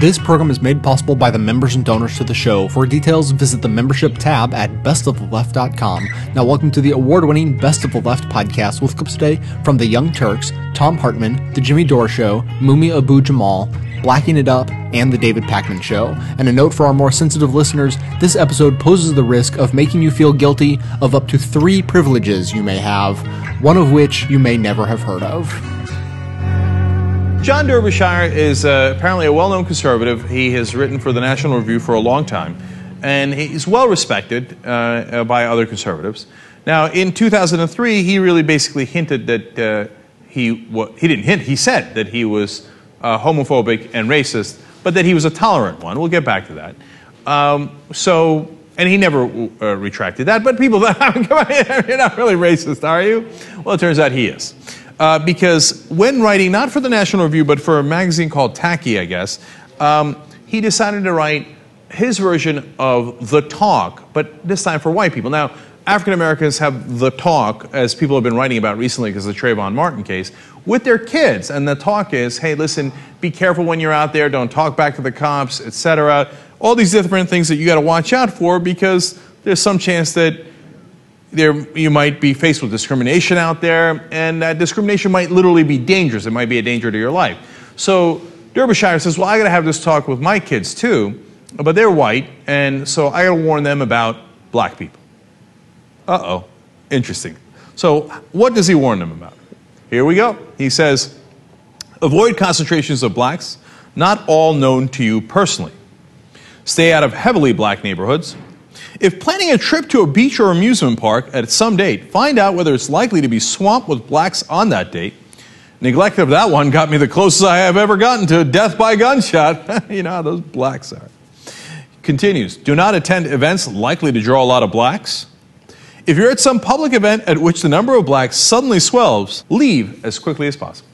This program is made possible by the members and donors to the show. For details, visit the membership tab at bestoftheleft.com. Now, welcome to the award winning Best of the Left podcast with clips today from The Young Turks, Thom Hartmann, The Jimmy Dore Show, Mumia Abu Jamal, Blacking It Up, and The David Pakman Show. And a note for our more sensitive listeners this episode poses the risk of making you feel guilty of up to three privileges you may have, one of which you may never have heard of. John Derbyshire is uh, apparently a well known conservative. He has written for the National Review for a long time, and he's well respected uh, uh, by other conservatives. Now, in 2003, he really basically hinted that uh, he, well, he didn't hint, he said that he was uh, homophobic and racist, but that he was a tolerant one. We'll get back to that. Um, so, and he never uh, retracted that, but people thought, you're not really racist, are you? Well, it turns out he is uh, because when writing, not for the National Review, but for a magazine called Taki, I guess, um, he decided to write his version of The Talk, but this time for white people. Now, African Americans have The Talk, as people have been writing about recently because of the Trayvon Martin case, with their kids. And the talk is, hey, listen, be careful when you're out there, don't talk back to the cops, etc. All these different things that you got to watch out for because there's some chance that there, you might be faced with discrimination out there, and that discrimination might literally be dangerous. It might be a danger to your life. So Derbyshire says, Well, I got to have this talk with my kids too, but they're white, and so I got to warn them about black people. Uh oh, interesting. So, what does he warn them about? Here we go. He says, Avoid concentrations of blacks, not all known to you personally. Stay out of heavily black neighborhoods. If planning a trip to a beach or amusement park at some date, find out whether it's likely to be swamped with blacks on that date. Neglect of that one got me the closest I have ever gotten to death by gunshot. you know how those blacks are. Continues Do not attend events likely to draw a lot of blacks. If you're at some public event at which the number of blacks suddenly swells, leave as quickly as possible.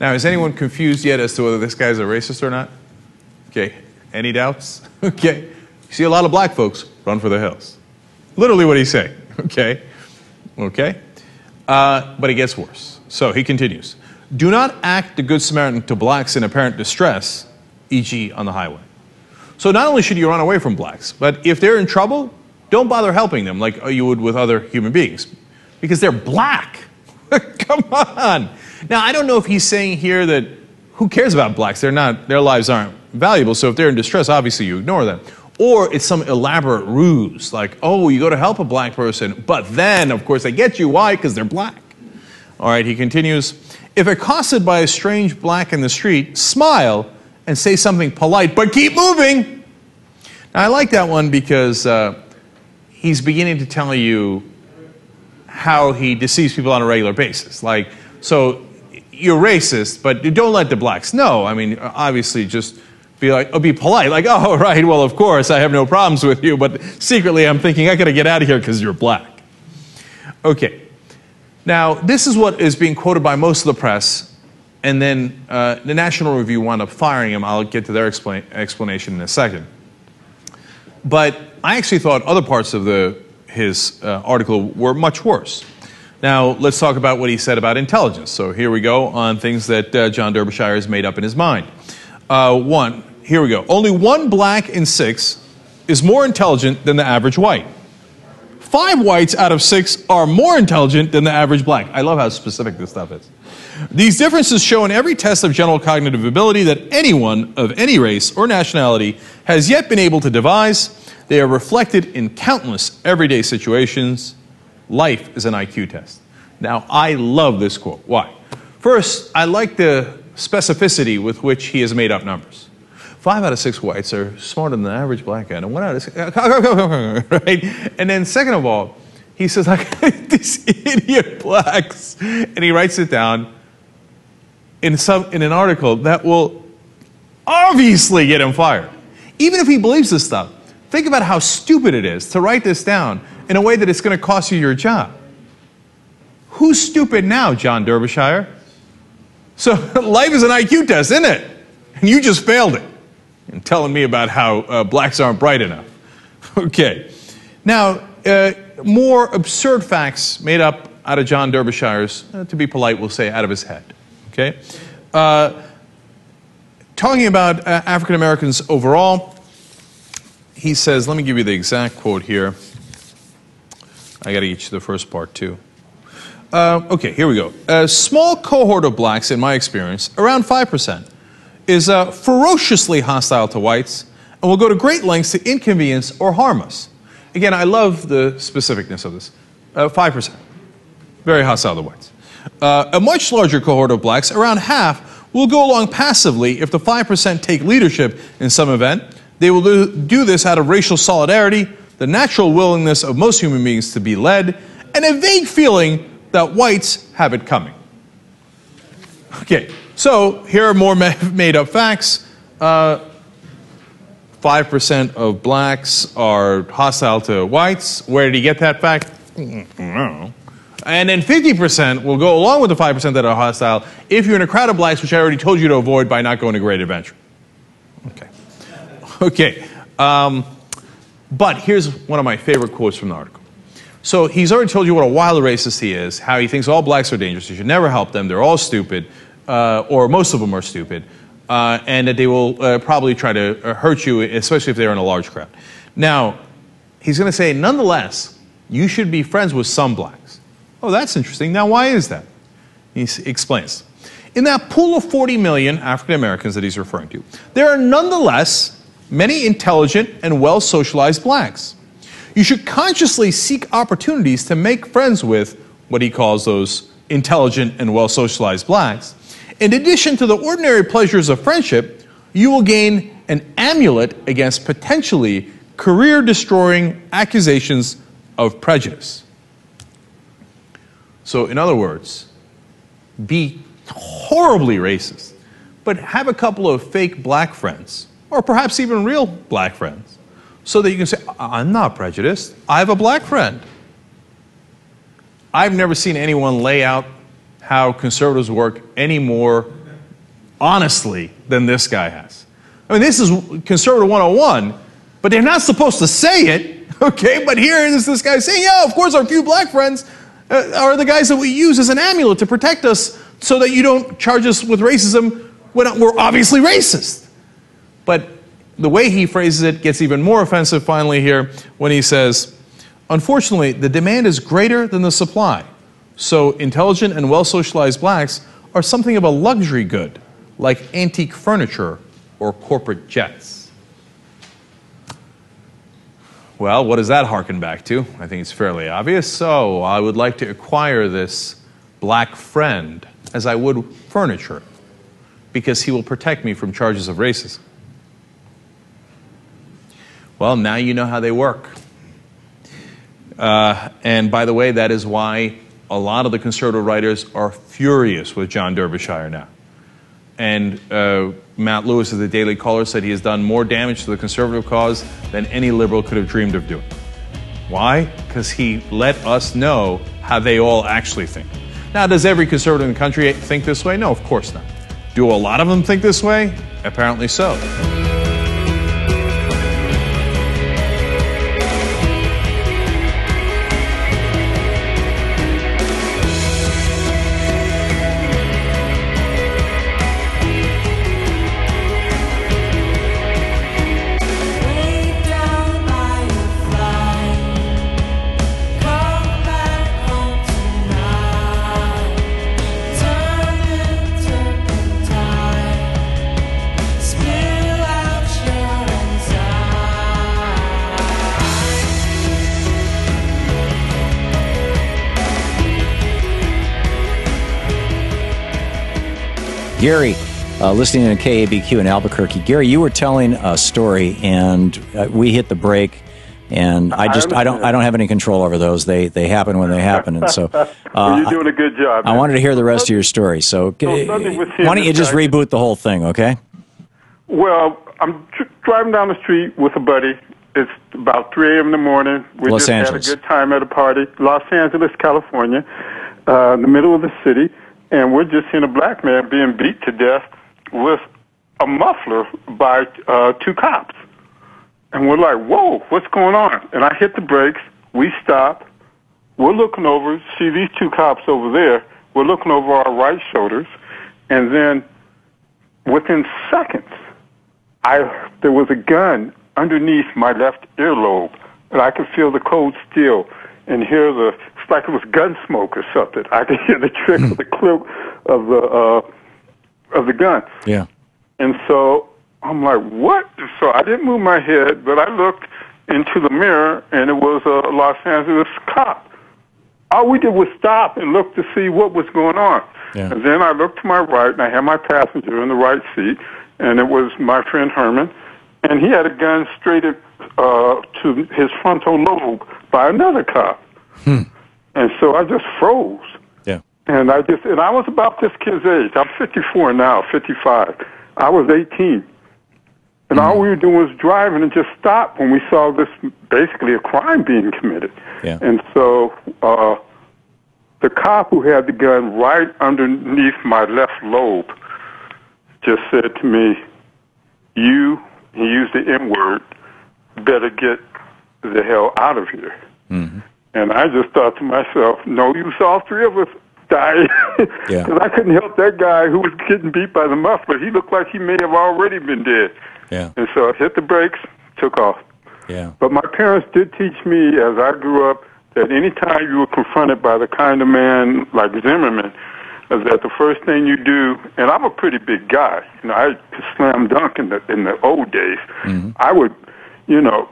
Now, is anyone confused yet as to whether this guy's a racist or not? Okay, any doubts? okay. You see a lot of black folks run for the hills. Literally what he's saying, okay? Okay? Uh, but it gets worse. So he continues Do not act the Good Samaritan to blacks in apparent distress, e.g., on the highway. So not only should you run away from blacks, but if they're in trouble, don't bother helping them like you would with other human beings because they're black. Come on. Now, I don't know if he's saying here that who cares about blacks? They're not, their lives aren't valuable. So if they're in distress, obviously you ignore them. Or it's some elaborate ruse, like, oh, you go to help a black person, but then, of course, they get you. Why? Because they're black. All right, he continues If accosted by a strange black in the street, smile and say something polite, but keep moving. Now, I like that one because uh, he's beginning to tell you how he deceives people on a regular basis. Like, so you're racist, but don't let the blacks know. I mean, obviously, just be like, oh, be polite, like, oh, right, well, of course, I have no problems with you, but secretly I'm thinking, I gotta get out of here because you're black. Okay. Now, this is what is being quoted by most of the press, and then uh, the National Review wound up firing him. I'll get to their explanation in a second. But I actually thought other parts of the, his uh, article were much worse. Now, let's talk about what he said about intelligence. So here we go on things that uh, John Derbyshire has made up in his mind. Uh, one, here we go. Only one black in six is more intelligent than the average white. Five whites out of six are more intelligent than the average black. I love how specific this stuff is. These differences show in every test of general cognitive ability that anyone of any race or nationality has yet been able to devise. They are reflected in countless everyday situations. Life is an IQ test. Now, I love this quote. Why? First, I like the specificity with which he has made up numbers. Five out of six whites are smarter than the average black guy, and one out of six, right? And then, second of all, he says, like, these idiot blacks, and he writes it down in, some, in an article that will obviously get him fired. Even if he believes this stuff, think about how stupid it is to write this down in a way that it's going to cost you your job. Who's stupid now, John Derbyshire? So life is an IQ test, isn't it? And you just failed it. And telling me about how uh, blacks aren't bright enough. Okay. Now, uh, more absurd facts made up out of John Derbyshire's, uh, to be polite, we'll say out of his head. Okay? Uh, talking about uh, African Americans overall, he says, let me give you the exact quote here. I got to get you the first part too. Uh, okay, here we go. A small cohort of blacks, in my experience, around 5%, is uh, ferociously hostile to whites and will go to great lengths to inconvenience or harm us. Again, I love the specificness of this. Uh, 5%. Very hostile to whites. Uh, a much larger cohort of blacks, around half, will go along passively if the 5% take leadership in some event. They will do, do this out of racial solidarity, the natural willingness of most human beings to be led, and a vague feeling that whites have it coming. Okay, so here are more made up facts. Uh, 5% of blacks are hostile to whites. Where did he get that fact? And then 50% will go along with the 5% that are hostile if you're in a crowd of blacks, which I already told you to avoid by not going to Great Adventure. Okay. Okay. Um, but here's one of my favorite quotes from the article. So he's already told you what a wild racist he is, how he thinks all blacks are dangerous. You should never help them. They're all stupid, uh, or most of them are stupid uh, and that they will uh, probably try to uh, hurt you, especially if they're in a large crowd. Now, he's going to say, nonetheless, you should be friends with some blacks. Oh, that's interesting. Now, why is that? He explains. In that pool of 40 million African Americans that he's referring to, there are nonetheless many intelligent and well socialized blacks. You should consciously seek opportunities to make friends with what he calls those intelligent and well socialized blacks in addition to the ordinary pleasures of friendship, you will gain an amulet against potentially career destroying accusations of prejudice. So, in other words, be horribly racist, but have a couple of fake black friends, or perhaps even real black friends, so that you can say, I'm not prejudiced, I have a black friend. I've never seen anyone lay out how conservatives work any more honestly than this guy has. I mean, this is conservative 101, but they're not supposed to say it, okay? But here is this guy saying, yeah, of course, our few black friends uh, are the guys that we use as an amulet to protect us so that you don't charge us with racism when we're obviously racist. But the way he phrases it gets even more offensive finally here when he says, Unfortunately, the demand is greater than the supply. So intelligent and well socialized blacks are something of a luxury good, like antique furniture or corporate jets. Well, what does that harken back to? I think it's fairly obvious. So I would like to acquire this black friend as I would furniture because he will protect me from charges of racism. Well, now you know how they work. Uh, and by the way, that is why a lot of the conservative writers are furious with John Derbyshire now. And uh, Matt Lewis of the Daily Caller said he has done more damage to the conservative cause than any liberal could have dreamed of doing. Why? Because he let us know how they all actually think. Now, does every conservative in the country think this way? No, of course not. Do a lot of them think this way? Apparently so. Gary, uh, listening to KABQ in Albuquerque. Gary, you were telling a story, and uh, we hit the break. And I just I, I, don't I don't have any control over those. They they happen when they happen, and so uh, well, you're doing a good job. Man. I wanted to hear the rest of your story. So, so why don't you just reboot the whole thing, okay? Well, I'm tr- driving down the street with a buddy. It's about 3 a.m. in the morning. We Los just Angeles. had a good time at a party, Los Angeles, California, uh, in the middle of the city and we're just seeing a black man being beat to death with a muffler by uh, two cops. And we're like, whoa, what's going on? And I hit the brakes. We stop. We're looking over, see these two cops over there. We're looking over our right shoulders. And then within seconds, I there was a gun underneath my left earlobe, and I could feel the cold steel and hear the it's like it was gun smoke or something. I could hear the trickle, the clip of the uh, of the gun. Yeah. And so I'm like, what? So I didn't move my head, but I looked into the mirror, and it was a Los Angeles cop. All we did was stop and look to see what was going on. Yeah. And then I looked to my right, and I had my passenger in the right seat, and it was my friend Herman, and he had a gun straight at, uh, to his frontal lobe by another cop. And so I just froze. Yeah. And I just, and I was about this kid's age. I'm 54 now, 55. I was 18. And all we were doing was driving and just stopped when we saw this basically a crime being committed. Yeah. And so uh, the cop who had the gun right underneath my left lobe just said to me, You, he used the N word, better get the hell out of here. And I just thought to myself, no you saw three of us die. Yeah. Because I couldn't help that guy who was getting beat by the muffler. He looked like he may have already been dead. Yeah. And so I hit the brakes, took off. Yeah. But my parents did teach me as I grew up that anytime you were confronted by the kind of man like Zimmerman, is that the first thing you do, and I'm a pretty big guy, you know, I slam dunk in the in the old days. Mm-hmm. I would, you know,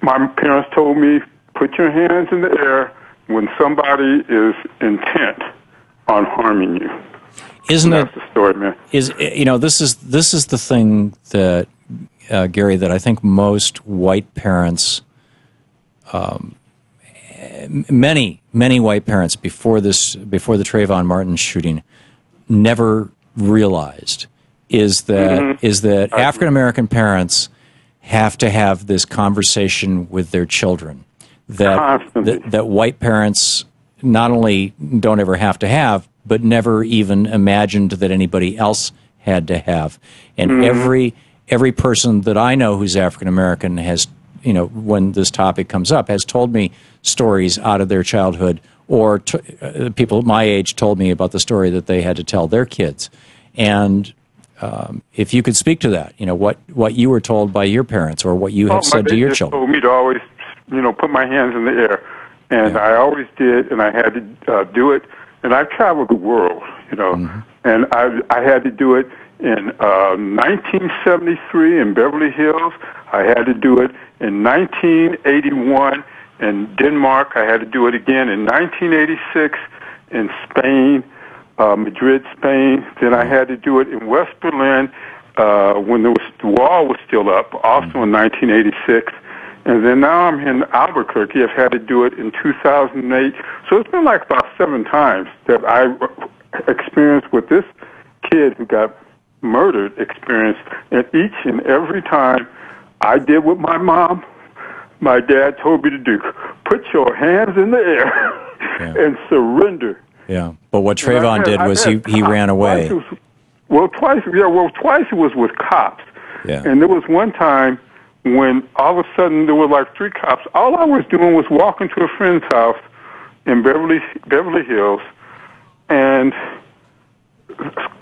my parents told me put your hands in the air when somebody is intent on harming you. Isn't it That's the story, man. is you know this is this is the thing that uh, Gary that I think most white parents, um, many many white parents before this before the Trayvon Martin shooting, never realized is that is that African American parents have to have this conversation with their children that, that that white parents not only don't ever have to have, but never even imagined that anybody else had to have. And every every person that I know who's African American has, you know, when this topic comes up, has told me stories out of their childhood, or t- uh, people my age told me about the story that they had to tell their kids. And um, if you could speak to that, you know, what what you were told by your parents, or what you have Oh, said to your children. told me to always, you know, put my hands in the air, and Yeah. I always did, and I had to uh, do it. And I've traveled the world, you know, Mm-hmm. and I I had to do it in uh, 1973 in Beverly Hills. I had to do it in 1981 in Denmark. I had to do it again in 1986 in Spain, uh, Madrid, Spain. Then I had to do it in West Berlin uh, when was, the wall was still up, also in 1986. And then now I'm in Albuquerque. I've had to do it in 2008. So it's been like about seven times that I experienced with this kid who got murdered experienced. And each and every time I did what my mom, my dad told me to do. Put your hands in the air Yeah. and surrender. Yeah, but what Trayvon had- did was he, he ran away. Was- well, twice, yeah, well, twice it was with cops. Yeah. And there was one time when all of a sudden there were like three cops. All I was doing was walking to a friend's house in Beverly Beverly Hills, and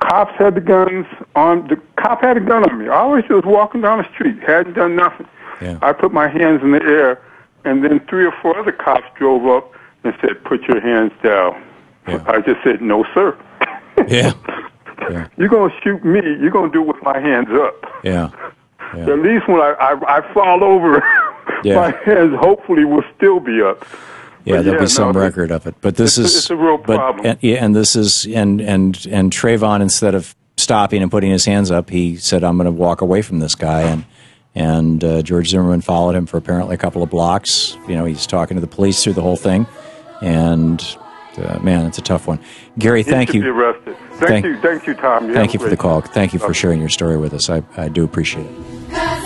cops had the guns on. The cop had a gun on me. I was just walking down the street, hadn't done nothing. Yeah. I put my hands in the air, and then three or four other cops drove up and said, "Put your hands down." Yeah. I just said, "No, sir." Yeah, yeah, You're gonna shoot me. You're gonna do it with my hands up. yeah, yeah. At least when I I, I fall over, Yeah. my hands hopefully will still be up. Yeah, But there'll yeah, be some no, record of it. But this it's is it's a real but, problem. And, yeah, and this is and and and Trayvon instead of stopping and putting his hands up, he said, "I'm going to walk away from this guy." And and uh, George Zimmerman followed him for apparently a couple of blocks. You know, he's talking to the police through the whole thing. And uh, man, it's a tough one. Gary, thank you. Thank, Thank- you, thank you, Thom. You thank you for the call. Thank you for sharing your story with us. I I do appreciate it. Cause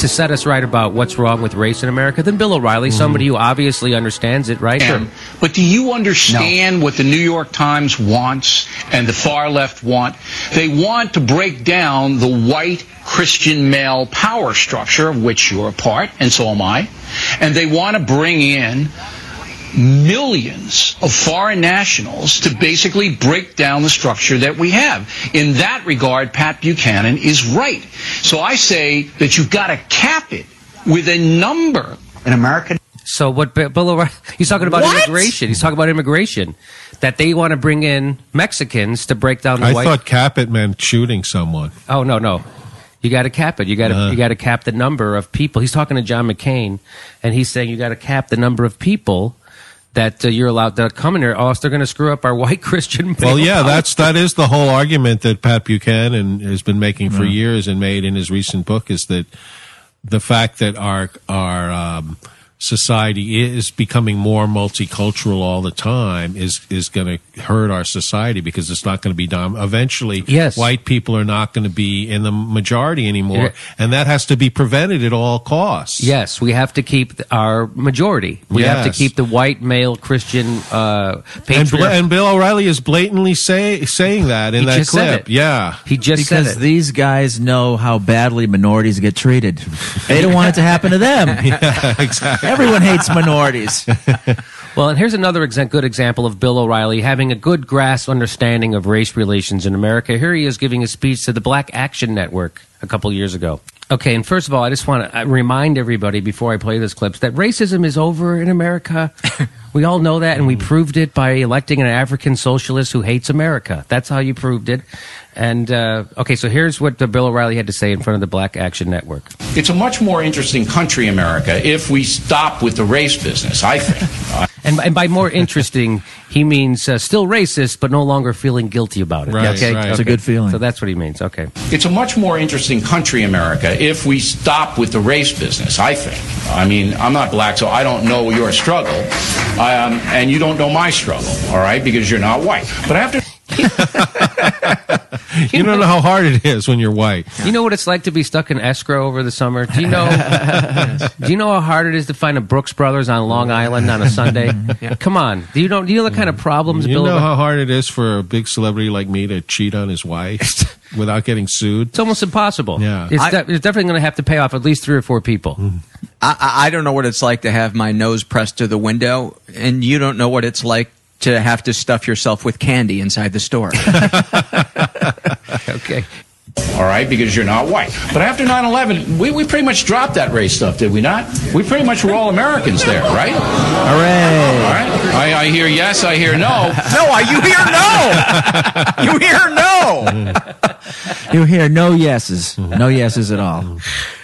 to set us right about what's wrong with race in America than Bill O'Reilly, mm-hmm. somebody who obviously understands it, right? But do you understand what the New York Times wants and the far left want? They want to break down the white Christian male power structure of which you're a part, and so am I. And they want to bring in millions of foreign nationals to basically break down the structure that we have. In that regard, Pat Buchanan is right. So I say that you've got to cap it with a number. An American. So what Bill O'Reilly, he's talking about What? immigration. He's talking about immigration. That they want to bring in Mexicans to break down the I white. thought cap it meant shooting someone. Oh no, no. You got to cap it. You got to Uh-huh. you got to cap the number of people. He's talking to John McCain, and he's saying you got to cap the number of people that uh, you're allowed to come in here. Or else they're going to screw up our white Christian. Well, yeah, that's that is the whole argument that Pat Buchanan has been making for years and made in his recent book is that the fact that our our um, society is becoming more multicultural all the time is is going to hurt our society because it's not going to be dom- eventually Yes. white people are not going to be in the majority anymore Yeah. and that has to be prevented at all costs Yes, we have to keep our majority. We have to keep the white male Christian uh, and, patriarch. Bla- and Bill O'Reilly is blatantly say, saying that in He that clip yeah he just because said it. these guys know how badly minorities get treated. They don't want it to happen to them. yeah exactly Everyone hates minorities. Well, and here's another exa- good example of Bill O'Reilly having a good grasp understanding of race relations in America. Here he is giving a speech to the Black Action Network a couple years ago. Okay, and first of all, I just want to remind everybody before I play this clip that racism is over in America. we all know that, and we proved it by electing an African socialist who hates America. That's how you proved it. And uh, okay, so here's what uh, Bill O'Reilly had to say in front of the Black Action Network. It's a much more interesting country, America, if we stop with the race business, I think. And, and by more interesting, he means uh, still racist, but no longer feeling guilty about it. Right, okay? right. It's a good feeling. So that's what he means. Okay. It's a much more interesting country, America, if we stop with the race business, I think. I mean, I'm not black, so I don't know your struggle. Um, and you don't know my struggle, all right, because you're not white. But I have to. you don't know how hard it is when you're white You know what it's like to be stuck in escrow over the summer? Do you know? do you know how hard it is to find a Brooks Brothers on Long Island on a Sunday? Come on. Do you know? Do you know the kind of problems You Bill? know how hard it is for a big celebrity like me to cheat on his wife without getting sued? it's almost impossible. Yeah. It's, I- de- it's definitely going to have to pay off at least three or four people. Mm. I, I I don't know what it's like to have my nose pressed to the window, and you don't know what it's like to have to stuff yourself with candy inside the store. Okay. All right, because you're not white. But after 9 11, we, we pretty much dropped that race stuff, did we not? We pretty much were all Americans there, right? All Hooray! right. I, I hear yes, I hear no. no, you hear no. You hear no. You hear no yeses. No yeses at all.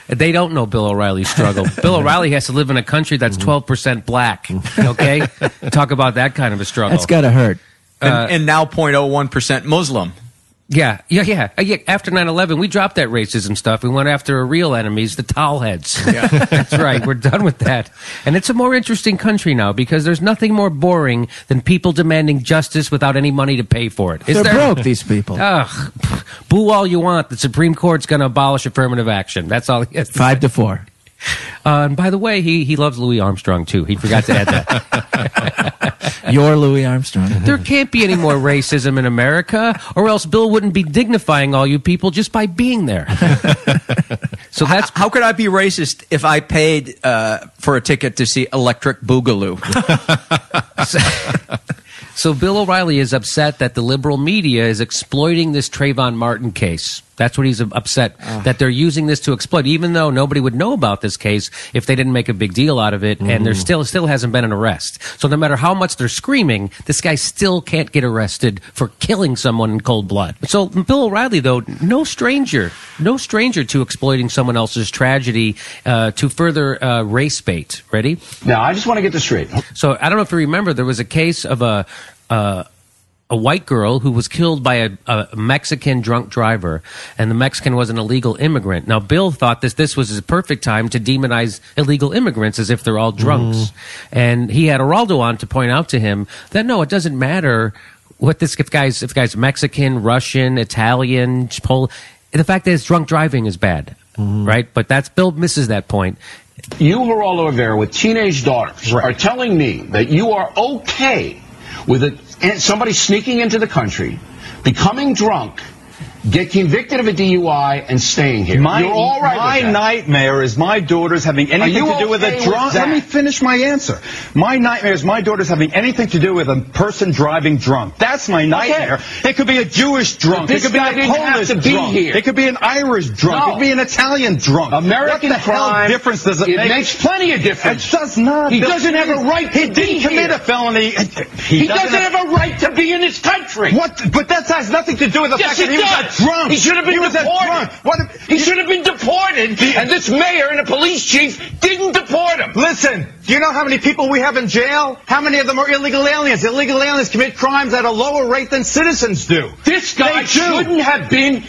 They don't know Bill O'Reilly's struggle. Bill O'Reilly has to live in a country that's mm-hmm. 12% black. Okay? Talk about that kind of a struggle. That's got to hurt. and, uh, and now 0.01 percent Muslim. Yeah, yeah, yeah. Uh, yeah. After 9-11, we dropped that racism stuff. We went after our real enemies, the towel heads. Yeah. That's right. We're done with that. And it's a more interesting country now because there's nothing more boring than people demanding justice without any money to pay for it. Is They're there? broke, these people. Ugh. Boo all you want. The Supreme Court's going to abolish affirmative action. That's all he has Five to four. Uh, and by the way, he, he loves Louis Armstrong too. He forgot to add that. You're Louis Armstrong. there can't be any more racism in America, or else Bill wouldn't be dignifying all you people just by being there. so that's How could I be racist if I paid uh, for a ticket to see Electric Boogaloo? So Bill O'Reilly is upset that the liberal media is exploiting this Trayvon Martin case. That's what he's upset that they're using this to exploit, even though nobody would know about this case if they didn't make a big deal out of it, and there still still hasn't been an arrest. So no matter how much they're screaming, this guy still can't get arrested for killing someone in cold blood. So Bill O'Reilly, though, no stranger, no stranger to exploiting someone else's tragedy uh, to further uh, race bait. Ready? Now, I just want to get this straight. So I don't know if you remember, there was a case of a uh, a white girl who was killed by a, a Mexican drunk driver, and the Mexican was an illegal immigrant. Now Bill thought this this was his perfect time to demonize illegal immigrants as if they're all drunks, mm-hmm. and he had Geraldo on to point out to him that no, it doesn't matter what this if guy's if guy's Mexican, Russian, Italian, Pol. The fact that it's drunk driving is bad, mm-hmm. right? But that's Bill misses that point. You, Geraldo Rivera, with teenage daughters, are telling me that you are okay with a, somebody sneaking into the country, becoming drunk, get convicted of a DUI, and staying here. My, You're all right my nightmare is my daughter's having anything to do with a okay with drunk. that? Let me finish my answer. My nightmare is my daughter's having anything to do with a person driving drunk. That's my nightmare. It could be a Jewish drunk. It could be a Polish to be drunk. here. It could be an Irish drunk. No. It could be an Italian drunk. American what the crime. hell difference does it, make? it make? makes plenty of difference. It does not. He doesn't have a right to He be didn't commit a felony. He, He, doesn't have, a right to be in this country. What? But that has nothing to do with the Yes, fact that it he was a drunk. He should have been he deported. What? if- He should have been deported, and this mayor and the police chief didn't deport him. Listen, do you know how many people we have in jail? How many of them are illegal aliens? Illegal aliens commit crimes at a lower rate than citizens do. This guy They shouldn't have been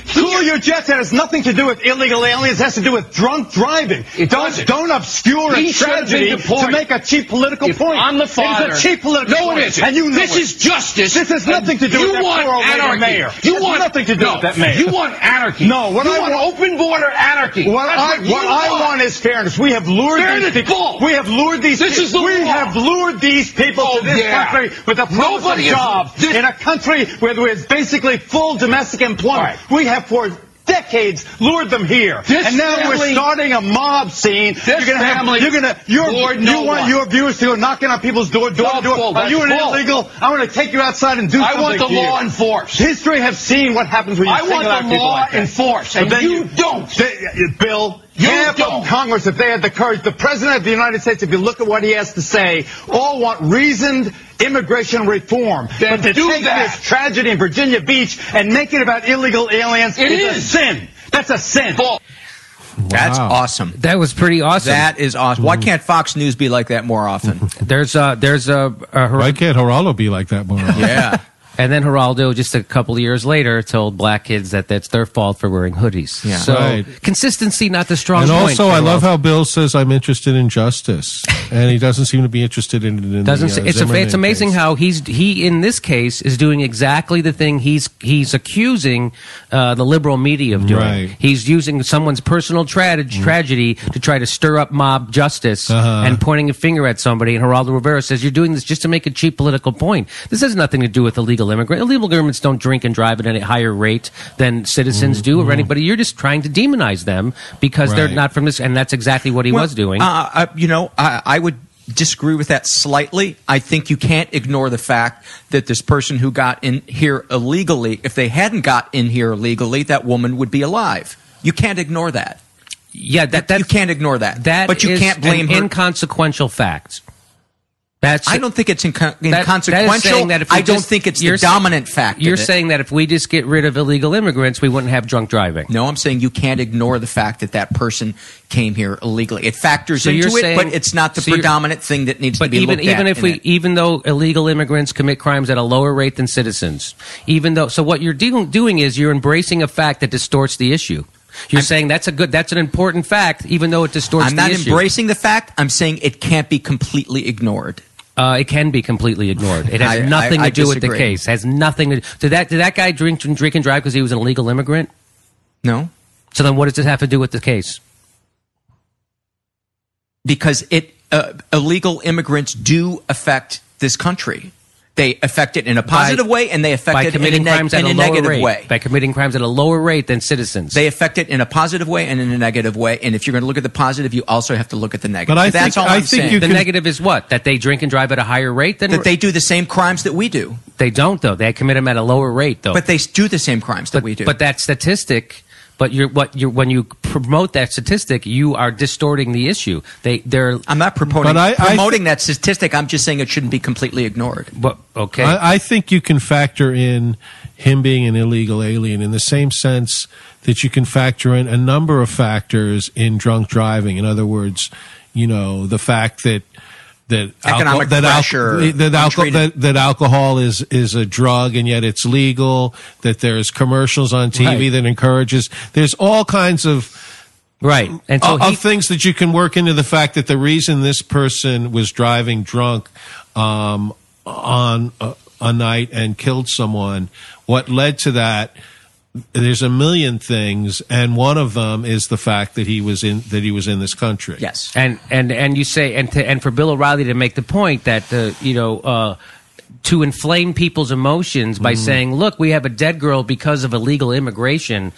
your jets. That has nothing to do with illegal aliens. It has to do with drunk driving. It don't, doesn't. don't obscure He a should have been tragedy to make a cheap political If point. I'm the father. It is a cheap political no, point. it isn't. And you know this it. is justice. This has nothing to do you with that want anarchy. mayor. You want nothing to do no, with that mayor. You want anarchy. No, what you I want, want- open border anarchy. What That's I, what, what I want is fairness. We have lured Fairness, these people. We have lured these. This is the we law. have lured these people Oh, to this yeah. country with a promise Nobody of jobs this- in a country where there is basically full domestic employment. Right. We have for decades lured them here, This and now family- we're starting a mob scene. This you're gonna family have. You're gonna. You're, you no want one. your viewers to go knocking on people's door, door to door. Are you an illegal? I want to take you outside and do I something I want the you. law enforced. History have seen what happens when you I single want out the people law like that. enforced, and then you don't. They- uh, Bill, You half don't. of Congress, if they had the courage, the President of the United States, if you look at what he has to say, all want reasoned immigration reform. Then but to do take that. this tragedy in Virginia Beach and make it about illegal aliens It is, a sin. That's a sin. Bull. That's awesome. That was pretty awesome. That is awesome. Why can't Fox News be like that more often? there's a there's a, a Why can't Geraldo be like that more? often? yeah. And then Geraldo, just a couple of years later, told black kids that that's their fault for wearing hoodies. Yeah. So Right. consistency, not the strong And point. also, for I love how Bill says I'm interested in justice, and he doesn't seem to be interested in it. In doesn't the, uh, it's Zimmerman it's amazing case. how he's he in this case is doing exactly the thing he's he's accusing uh, the liberal media of doing. Right. Mm. He's using someone's personal tra- tragedy to try to stir up mob justice Uh-huh. and pointing a finger at somebody. And Geraldo Rivera says you're doing this just to make a cheap political point. This has nothing to do with illegal immigrant. Illegal immigrants don't drink and drive at a higher rate than citizens do or anybody. You're just trying to demonize them because they're not from this. And that's exactly what he Well, was doing. Uh, I, you know, I, I would disagree with that slightly. I think you can't ignore the fact that this person who got in here illegally, if they hadn't got in here illegally, that woman would be alive. You can't ignore that. yeah, that that you can't ignore that. That but you is can't blame an her. inconsequential fact. That's I don't think it's inco- that- that inconsequential. that if we I don't think it's the dominant fact. of You're saying that if we just get rid of illegal immigrants, we wouldn't have drunk driving. No, I'm saying you can't ignore the fact that that person came here illegally. It factors So into you're it, saying- but it's not the so predominant thing that needs to be even looked even at if we it. even though illegal immigrants commit crimes at a lower rate than citizens, even though so what you're dealing, doing is you're embracing a fact that distorts the issue. You're saying that's a good that's an important fact, even though it distorts I'm the not issue. embracing the fact. I'm saying it can't be completely ignored. Uh, it can be completely ignored. It has I- nothing I- I to do with the case. Has nothing to did that did that guy drink drink and drive because he was an illegal immigrant? No, So then, what does this have to do with the case? because it uh, illegal immigrants do affect this country. They affect it in a positive way, and they affect by it in a, committing neg- crimes in at a a lower negative rate. way. By committing crimes at a lower rate than citizens. They affect it in a positive way and in a negative way. And if you're going to look at the positive, you also have to look at the negative. But I That's think- all I I'm think saying. The can- negative is what? That they drink and drive at a higher rate than that they do the same crimes that we do. They don't though. They commit them at a lower rate though. But they do the same crimes that but, we do. But that statistic. But you're what you're when you promote that statistic, you are distorting the issue. They they're. I'm not promoting I, promoting that statistic. I'm just saying it shouldn't be completely ignored. But okay, I, I think you can factor in him being an illegal alien in the same sense that you can factor in a number of factors in drunk driving. In other words, you know, the fact that that Economic that, pressure, that, alcohol, untreated- that, that alcohol is is a drug and yet it's legal. That there's commercials on TV Right. that encourages. There's all kinds of right and so so of he- things that you can work into the fact that the reason this person was driving drunk um, on a, a night and killed someone, what led to that. There's a million things, and one of them is the fact that he was in that he was in this country. Yes, and and and you say and to, and for Bill O'Reilly to make the point that the you know. Uh, to inflame people's emotions by Mm-hmm. saying, "Look, we have a dead girl because of illegal immigration,"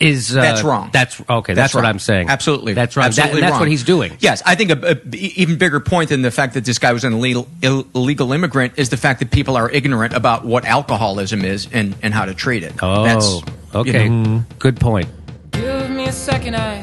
is uh, That's wrong. That's okay. That's, what. I'm saying. Absolutely, that's right. That- Absolutely and that's wrong. what he's doing. Yes, I think a, a b- even bigger point than the fact that this guy was an illegal, Ill, illegal immigrant is the fact that people are ignorant about what alcoholism is and, and how to treat it. Oh, That's, okay. you know, Good point. Give me a second, I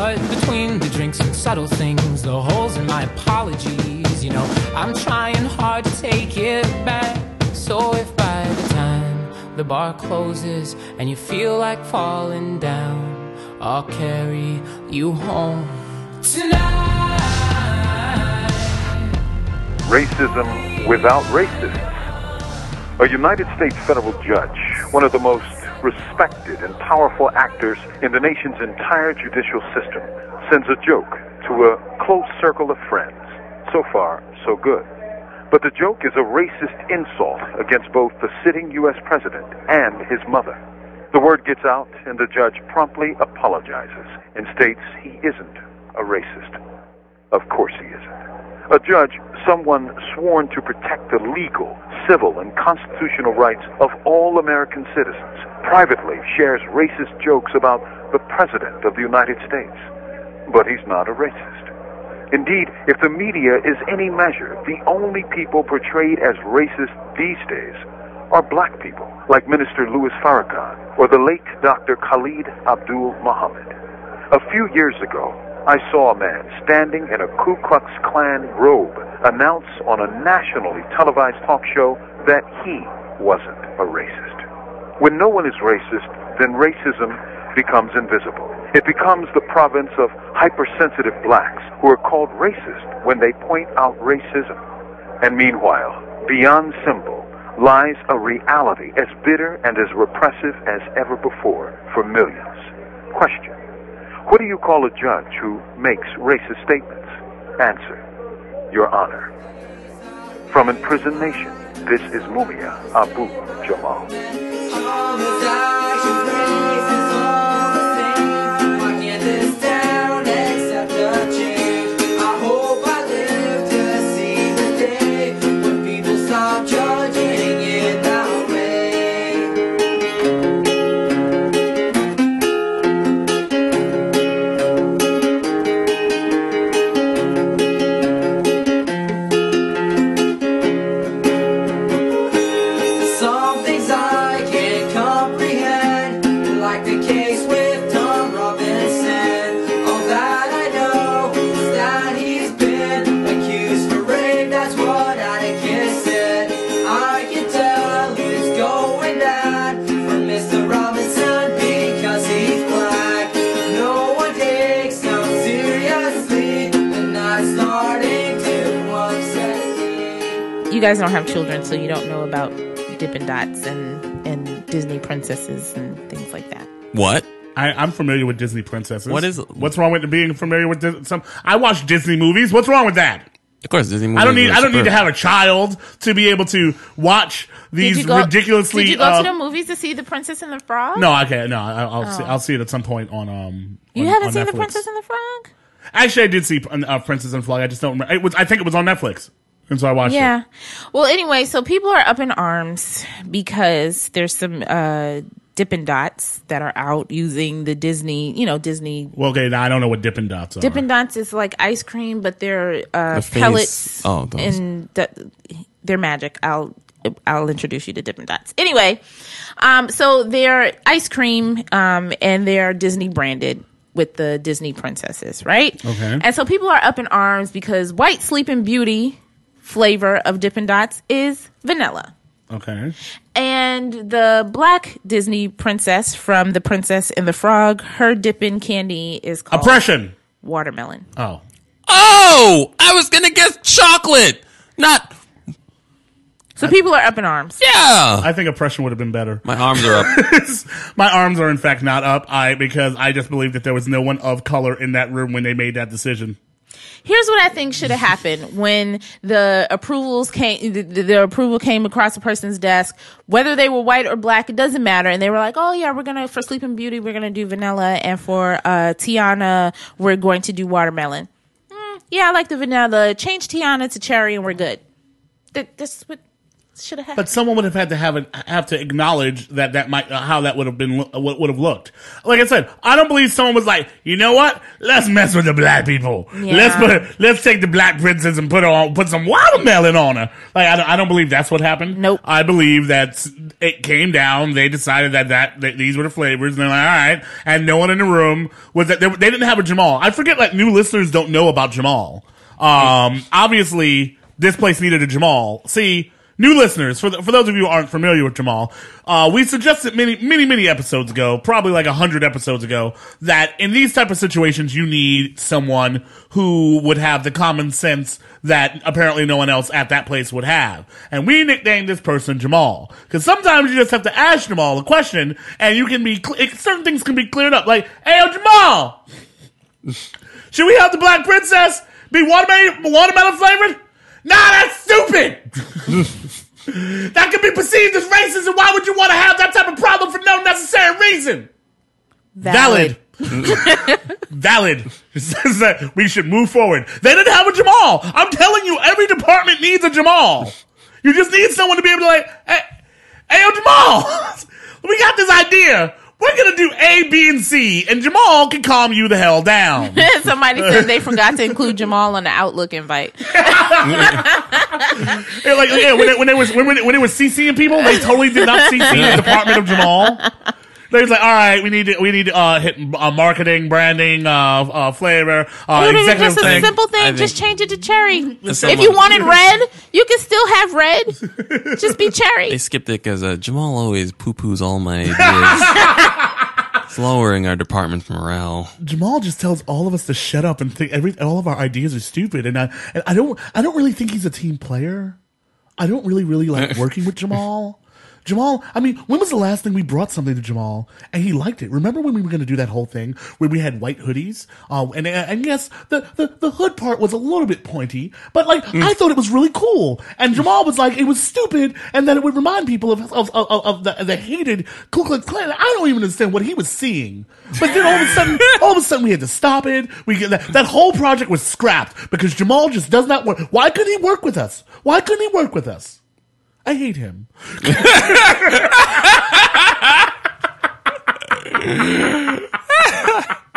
But between the drinks and subtle things, the holes in my apologies, you know, I'm trying hard to take it back. So if by the time the bar closes and you feel like falling down, I'll carry you home tonight. Racism without racists. A United States federal judge, one of the most respected and powerful actors in the nation's entire judicial system, sends a joke to a close circle of friends. So far, so good. But the joke is a racist insult against both the sitting U.S. president and his mother. The word gets out, and the judge promptly apologizes and states he isn't a racist. Of course he isn't. A judge, someone sworn to protect the legal, civil, and constitutional rights of all American citizens, privately shares racist jokes about the President of the United States. But he's not a racist. Indeed, if the media is any measure, the only people portrayed as racist these days are black people, like Minister Louis Farrakhan or the late Dr. Khalid Abdul Muhammad. A few years ago, I saw a man standing in a Ku Klux Klan robe announce on a nationally televised talk show that he wasn't a racist. When no one is racist, then racism becomes invisible. It becomes the province of hypersensitive blacks who are called racist when they point out racism. And meanwhile, beyond symbol lies a reality as bitter and as repressive as ever before for millions. Question. What do you call a judge who makes racist statements? Answer. Your Honor. From Imprisoned Nation, this is Mumia Abu Jamal. Some You guys don't have children, so you don't know about Dippin' Dots and, and Disney princesses and things like that. What? I, I'm familiar with Disney princesses. What is- What's wrong with being familiar with Dis- some? I watch Disney movies. What's wrong with that? Of course, Disney movies. I don't need. are I don't need to have a child to be able to watch these did you go, ridiculously. Did you go uh, to the movies to see The Princess and the Frog? no, I can't. No, I, I'll see. Oh. I'll see it at some point on. Um, You on- haven't on seen The Netflix. Princess and the Frog? Actually, I did see uh, Princess and Frog. I just don't remember. It was. I think it was on Netflix, and so I watched it. Yeah. Well, anyway, so people are up in arms because there's some uh, Dippin' Dots that are out using the Disney, you know, Disney. Well, okay. Now I don't know what Dippin' Dots are. Dippin' Dots is like ice cream, but they're uh, The pellets. oh, those. and the, they're magic. I'll I'll introduce you to Dippin' Dots. Anyway, um, so they're ice cream, um, and they're Disney branded with the Disney princesses, right? Okay. And so people are up in arms because White Sleeping Beauty flavor of Dippin' Dots is vanilla. Okay. And the black Disney princess from The Princess and the Frog, her dipping candy is called Oppression. watermelon. Oh. Oh, I was gonna guess chocolate, not. So people are up in arms. Yeah. I think oppression would have been better. My arms are up. My arms are in fact not up. I because I just believe that there was no one of color in that room when they made that decision. Here's what I think should have happened when the approvals came. The, the, approval came across a person's desk, whether they were white or black, it doesn't matter. And they were like, "Oh yeah, we're gonna for Sleeping Beauty, we're gonna do vanilla, and for uh, Tiana, we're going to do watermelon." Mm, yeah, I like the vanilla. Change Tiana to cherry, and we're good. That, that's what should have happened. But someone would have had to have an, have to acknowledge that that might uh, how that would have been what would have looked. Like I said, I don't believe someone was like, you know what? Let's mess with the black people. Yeah. Let's put let's take the black princess and put her on put some watermelon on her. Like I don't, I don't believe that's what happened. Nope. I believe that it came down. They decided that that, that these were the flavors, and they're like, all right. And no one in the room was that they, they didn't have a Jamal. I forget like new listeners don't know about Jamal. Um, obviously this place needed a Jamal. See, new listeners, for the, for those of you who aren't familiar with Jamal, uh, we suggested many, many, many episodes ago, probably like a hundred episodes ago, that in these type of situations, you need someone who would have the common sense that apparently no one else at that place would have. And we nicknamed this person Jamal. Cause sometimes you just have to ask Jamal a question and you can be, cl- certain things can be cleared up. Like, hey, yo, Jamal! Should we have the Black Princess be watermelon, watermelon flavored? Nah, that's stupid. that could be perceived as racist, and why would you want to have that type of problem for no necessary reason? Valid. Valid. Says that we should move forward. They didn't have a Jamal. I'm telling you, every department needs a Jamal. You just need someone to be able to like, hey, hey yo, Jamal, we got this idea. We're gonna do A, B, and C, and Jamal can calm you the hell down. Somebody said they forgot to include Jamal on the Outlook invite. Yeah, like yeah, when, it, when they was when, when, they, when they were CCing people, they totally did not CC the Department of Jamal. They was like, all right, we need to we need to uh, hit uh, marketing, branding, uh, uh, flavor, uh, Dude, it's executive just a simple thing. I Just think- change it to cherry. someone- If you wanted red, you can still have red. Just be cherry. They skipped it because uh, Jamal always poo poos all my ideas. It's lowering our department's morale. Jamal just tells all of us to shut up and think every all of our ideas are stupid, and I and I don't I don't really think he's a team player. I don't really really like working with Jamal. Jamal, I mean, when was the last thing we brought something to Jamal and he liked it? Remember when we were going to do that whole thing where we had white hoodies? Uh, and and yes, the, the the hood part was a little bit pointy, but like I thought it was really cool. And Jamal was like, it was stupid, and that it would remind people of of of, of the, the hated Ku Klux Klan. I don't even understand what he was seeing. But then all of a sudden, all of a sudden, we had to stop it. We get that, that whole project was scrapped because Jamal just does not work. Why couldn't he work with us? Why couldn't he work with us? I hate him.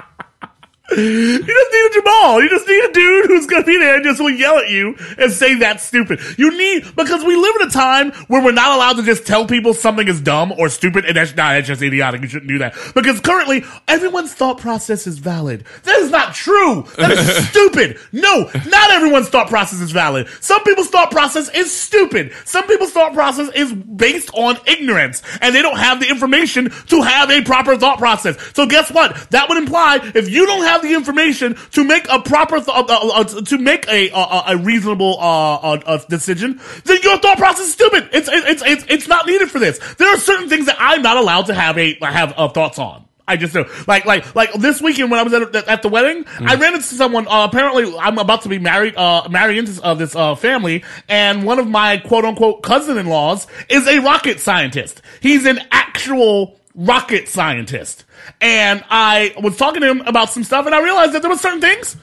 You just need a Jamal. You just need a dude who's going to be there and just will yell at you and say that's stupid. You need, because we live in a time where we're not allowed to just tell people something is dumb or stupid and that's, nah, that's just idiotic. You shouldn't do that. Because currently, everyone's thought process is valid. That is not true. That is stupid. No, not everyone's thought process is valid. Some people's thought process is stupid. Some people's thought process is based on ignorance and they don't have the information to have a proper thought process. So guess what? That would imply if you don't have the information to make a proper th- uh, uh, uh, to make a uh, a reasonable uh, uh, uh, decision, then your thought process is stupid. It's it's it's it's not needed for this. There are certain things that I'm not allowed to have a have uh, thoughts on. I just do. Like, like, like this weekend when I was at, at the wedding, Mm. I ran into someone. Uh, apparently, I'm about to be married, uh, married into uh, this uh, family, and one of my quote unquote cousin-in-laws is a rocket scientist. He's an actual rocket scientist, and I was talking to him about some stuff, and I realized that there were certain things.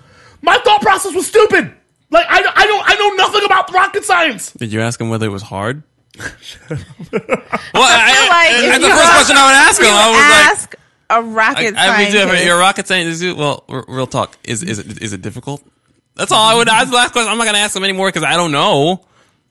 My thought process was stupid. Like, I, I don't, I know nothing about rocket science. Did you ask him whether it was hard? I feel like if that's the first question I would ask him. you I was like- ask a rocket I, I scientist. Jeff, you're a rocket scientist. Well, r- real talk. Is is it is it difficult? That's all I would ask. The last question. I'm not gonna ask him anymore because I don't know.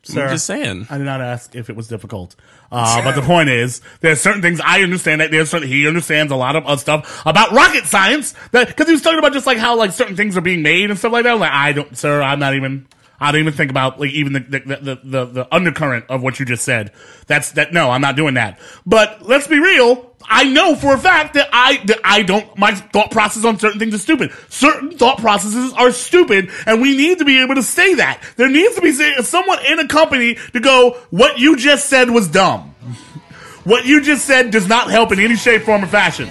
Sir, I'm just saying. I did not ask if it was difficult. Uh, but the point is, there's certain things I understand that there's certain, he understands a lot of other stuff about rocket science that, cause he was talking about just like how like certain things are being made and stuff like that. I'm like, I don't, sir, I'm not even, I don't even think about like even the, the, the, the, the undercurrent of what you just said. That's that, no, I'm not doing that. But let's be real. I know for a fact that I, that I don't, my thought process on certain things is stupid. Certain thought processes are stupid and we need to be able to say that. There needs to be someone in a company to go, what you just said was dumb. What you just said does not help in any shape, form, or fashion.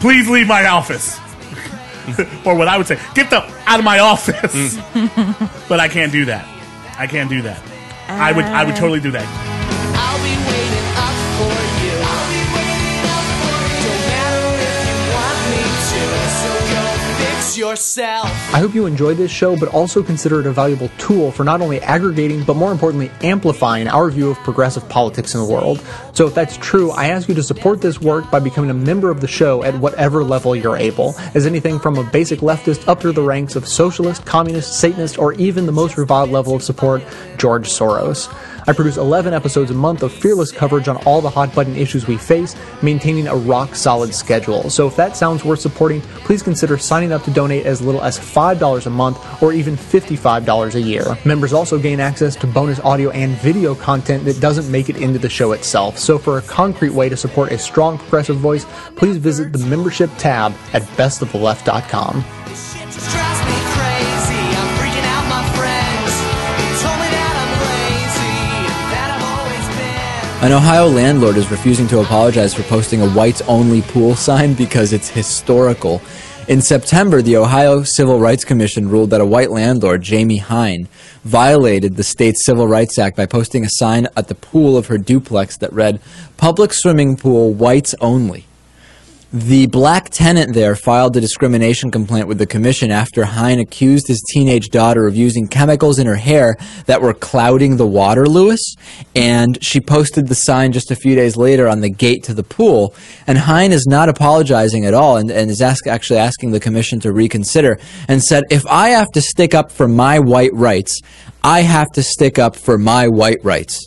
Please leave my office. or what I would say, get the out of my office. Mm. but I can't do that. I can't do that. I would I would totally do that. Yourself. I hope you enjoyed this show, but also consider it a valuable tool for not only aggregating, but more importantly, amplifying our view of progressive politics in the world. So if that's true, I ask you to support this work by becoming a member of the show at whatever level you're able, as anything from a basic leftist up through the ranks of socialist, communist, Satanist, or even the most reviled level of support, George Soros. I produce 11 episodes a month of fearless coverage on all the hot button issues we face, maintaining a rock solid schedule. So if that sounds worth supporting, please consider signing up to donate as little as $5 a month or even $55 a year. Members also gain access to bonus audio and video content that doesn't make it into the show itself. So for a concrete way to support a strong progressive voice, please visit the membership tab at bestoftheleft.com. An Ohio landlord is refusing to apologize for posting a whites only pool sign because it's historical. In September, the Ohio Civil Rights Commission ruled that a white landlord, Jamie Hein, violated the state's Civil Rights Act by posting a sign at the pool of her duplex that read, Public Swimming Pool Whites Only. The black tenant there filed a discrimination complaint with the commission after Hein accused his teenage daughter of using chemicals in her hair that were clouding the water, Lewis. And she posted the sign just a few days later on the gate to the pool. And Hein is not apologizing at all and, and is ask, actually asking the commission to reconsider and said, if I have to stick up for my white rights, I have to stick up for my white rights.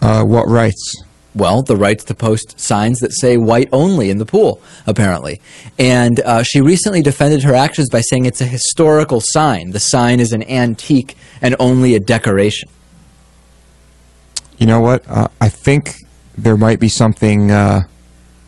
Uh, what rights? Well, the rights to post signs that say white only in the pool, apparently. And uh, she recently defended her actions by saying it's a historical sign. The sign is an antique and only a decoration. You know what? Uh, I think there might be something, uh,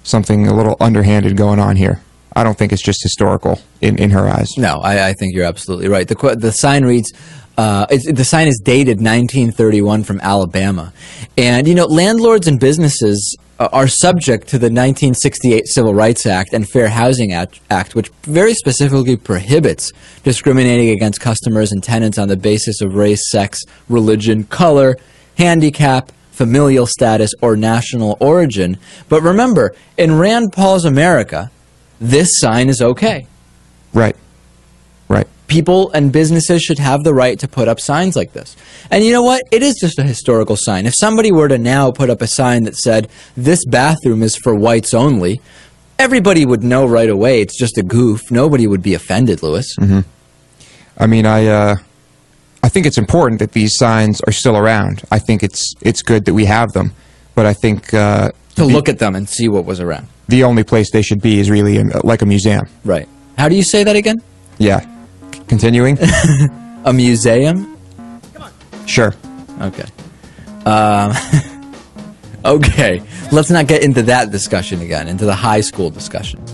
something a little underhanded going on here. I don't think it's just historical in, in her eyes. No, I, I think you're absolutely right. The, the sign reads, uh, the sign is dated 1931 from Alabama. And, you know, landlords and businesses uh, are subject to the 1968 Civil Rights Act and Fair Housing Act, which very specifically prohibits discriminating against customers and tenants on the basis of race, sex, religion, color, handicap, familial status, or national origin. But remember, in Rand Paul's America, this sign is okay. Right. People and businesses should have the right to put up signs like this. And you know what? It is just a historical sign. If somebody were to now put up a sign that said, this bathroom is for whites only, everybody would know right away it's just a goof. Nobody would be offended, Lewis. hmm I mean, I, uh, I think it's important that these signs are still around. I think it's it's good that we have them, but I think uh, To look at them and see what was around. the only place they should be is really in, like a museum. Right. How do you say that again? Yeah. Continuing. a museum? Sure. Okay. Um, okay. Let's not get into that discussion again, into the high school discussion.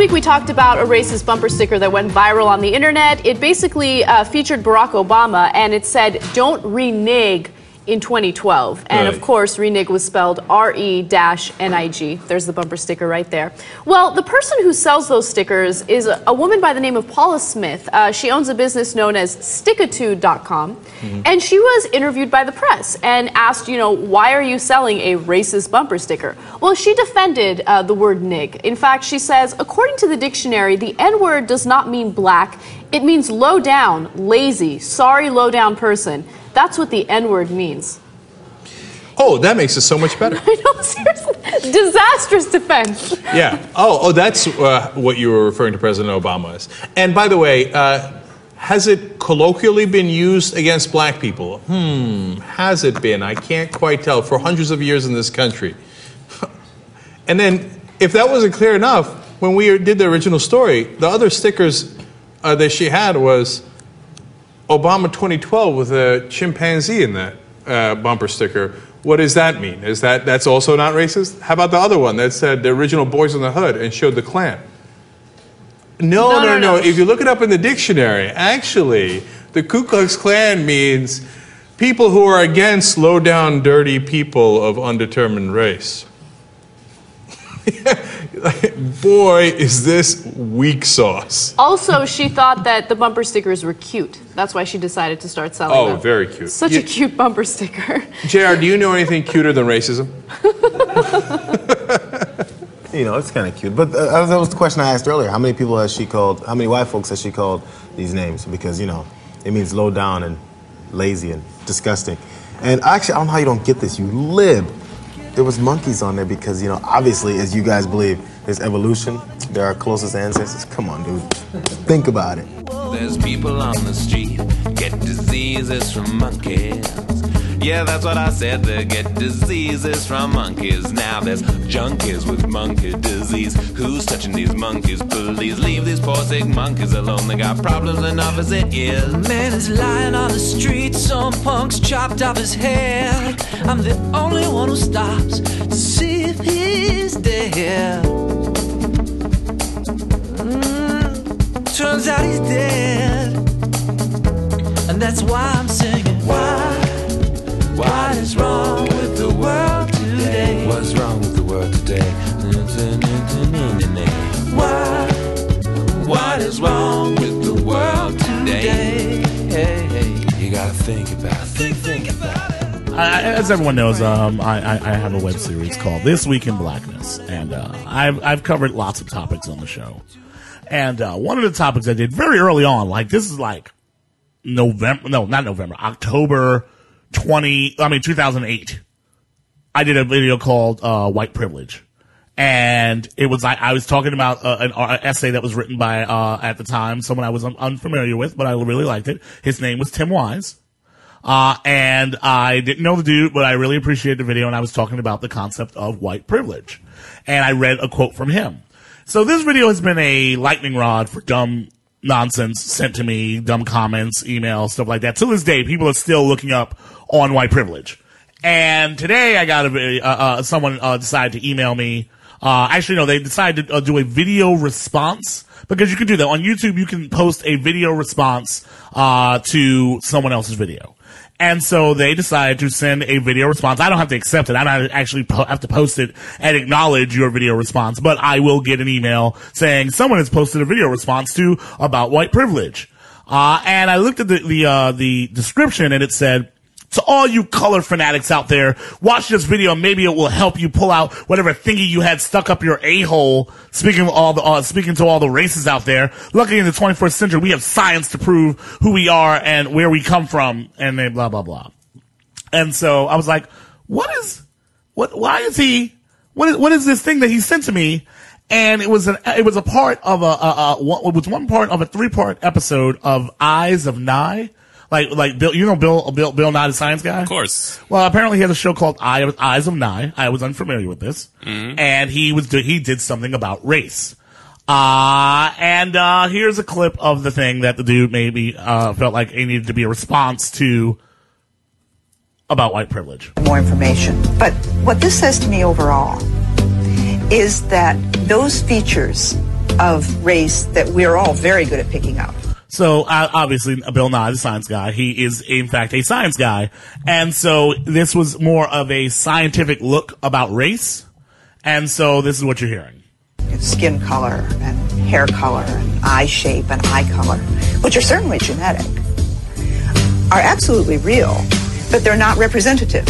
Week we talked about a racist bumper sticker that went viral on the internet. It basically uh, featured Barack Obama and it said, Don't renege in 2012. And of Right. course, renege was spelled R E N I G. There's the bumper sticker right there. Well, the person who sells those stickers is a, a woman by the name of Paula Smith. Uh, she owns a business known as Stickitude.com. And she was interviewed by the press and asked, you know, why are you selling a racist bumper sticker? Well, she defended uh, the word nig. In fact, she says, according to the dictionary, the N word does not mean black, it means low down, lazy, sorry, low down person. That's what the N word means. Oh, that makes it so much better. I know, seriously. Disastrous defense. yeah. Oh, oh, that's uh, what you were referring to President Obama as. And by the way, uh, has it colloquially been used against black people? Hmm. Has it been? I can't quite tell. For hundreds of years in this country. and then, if that wasn't clear enough, when we did the original story, the other stickers uh, that she had was Obama 2012 with a chimpanzee in that uh, bumper sticker. What does that mean? Is that that's also not racist? How about the other one that said the original Boys in the Hood and showed the Klan? No, no, no, If you look it up in the dictionary, actually, the Ku Klux Klan means people who are against low down, dirty people of undetermined race. Boy, is this weak sauce. Also, she thought that the bumper stickers were cute. That's why she decided to start selling Oh, them. Oh, very cute. Such You- a cute bumper sticker. JR, do you know anything cuter than racism? You know, it's kind of cute. But uh, that was the question I asked earlier. How many people has she called? How many white folks has she called these names? Because you know, it means low down and lazy and disgusting. And actually, I don't know how you don't get this. You lib. There was monkeys on there because you know, obviously, as you guys believe, there's evolution. They're our closest ancestors. Come on, dude. Think about it. There's people on the street get diseases from monkeys. Yeah, that's what I said. They get diseases from monkeys. Now there's junkies with monkey disease. Who's touching these monkeys? Please leave these poor sick monkeys alone. They got problems enough as it is. Man is lying on the street, some punk's chopped off his head. I'm the only one who stops to see if he's dead. Mm, turns out he's dead. And that's why I'm singing. Why? What is wrong with the world today? What's wrong with the world today? Why? What is wrong with the world today? You gotta think about it. Think, think about it. I, as everyone knows, um, I, I, I have a web series called This Week in Blackness, and uh, I've I've covered lots of topics on the show. And uh, one of the topics I did very early on, like this is like November, no, not November, October twenty, I mean two thousand eight. I did a video called uh, "White Privilege," and it was like I was talking about uh, an uh, essay that was written by uh, at the time someone I was un- unfamiliar with, but I really liked it. His name was Tim Wise. Uh, and I didn't know the dude, but I really appreciated the video and I was talking about the concept of white privilege. And I read a quote from him. So this video has been a lightning rod for dumb nonsense sent to me, dumb comments, emails, stuff like that. To this day, people are still looking up on white privilege. And today I got a, uh, uh, someone, uh, decided to email me. Uh, actually, no, they decided to uh, do a video response because you can do that on YouTube. You can post a video response, uh, to someone else's video. And so they decided to send a video response. I don't have to accept it. I don't actually po- have to post it and acknowledge your video response, but I will get an email saying someone has posted a video response to about white privilege. Uh, and I looked at the, the, uh, the description and it said, to all you color fanatics out there, watch this video. Maybe it will help you pull out whatever thingy you had stuck up your a hole. Speaking of all the, uh, speaking to all the races out there. Luckily, in the 21st century, we have science to prove who we are and where we come from, and then blah blah blah. And so I was like, what is, what, why is he, what is, what is this thing that he sent to me? And it was an, it was a part of a, a, a was one part of a three part episode of Eyes of Nye. Like, like Bill, you know Bill, Bill, Bill Nye, the science guy? Of course. Well, apparently he has a show called Eye of, Eyes of Nye. I was unfamiliar with this. Mhm. And he was, he did something about race. Uh, and, uh, here's a clip of the thing that the dude maybe, uh, felt like it needed to be a response to about white privilege. more information. But what this says to me overall is that those features of race that we're all very good at picking out. So uh, obviously, Bill Nye, the science guy, he is in fact a science guy, and so this was more of a scientific look about race, and so this is what you're hearing. Skin color and hair color and eye shape and eye color, which are certainly genetic, are absolutely real, but they're not representative.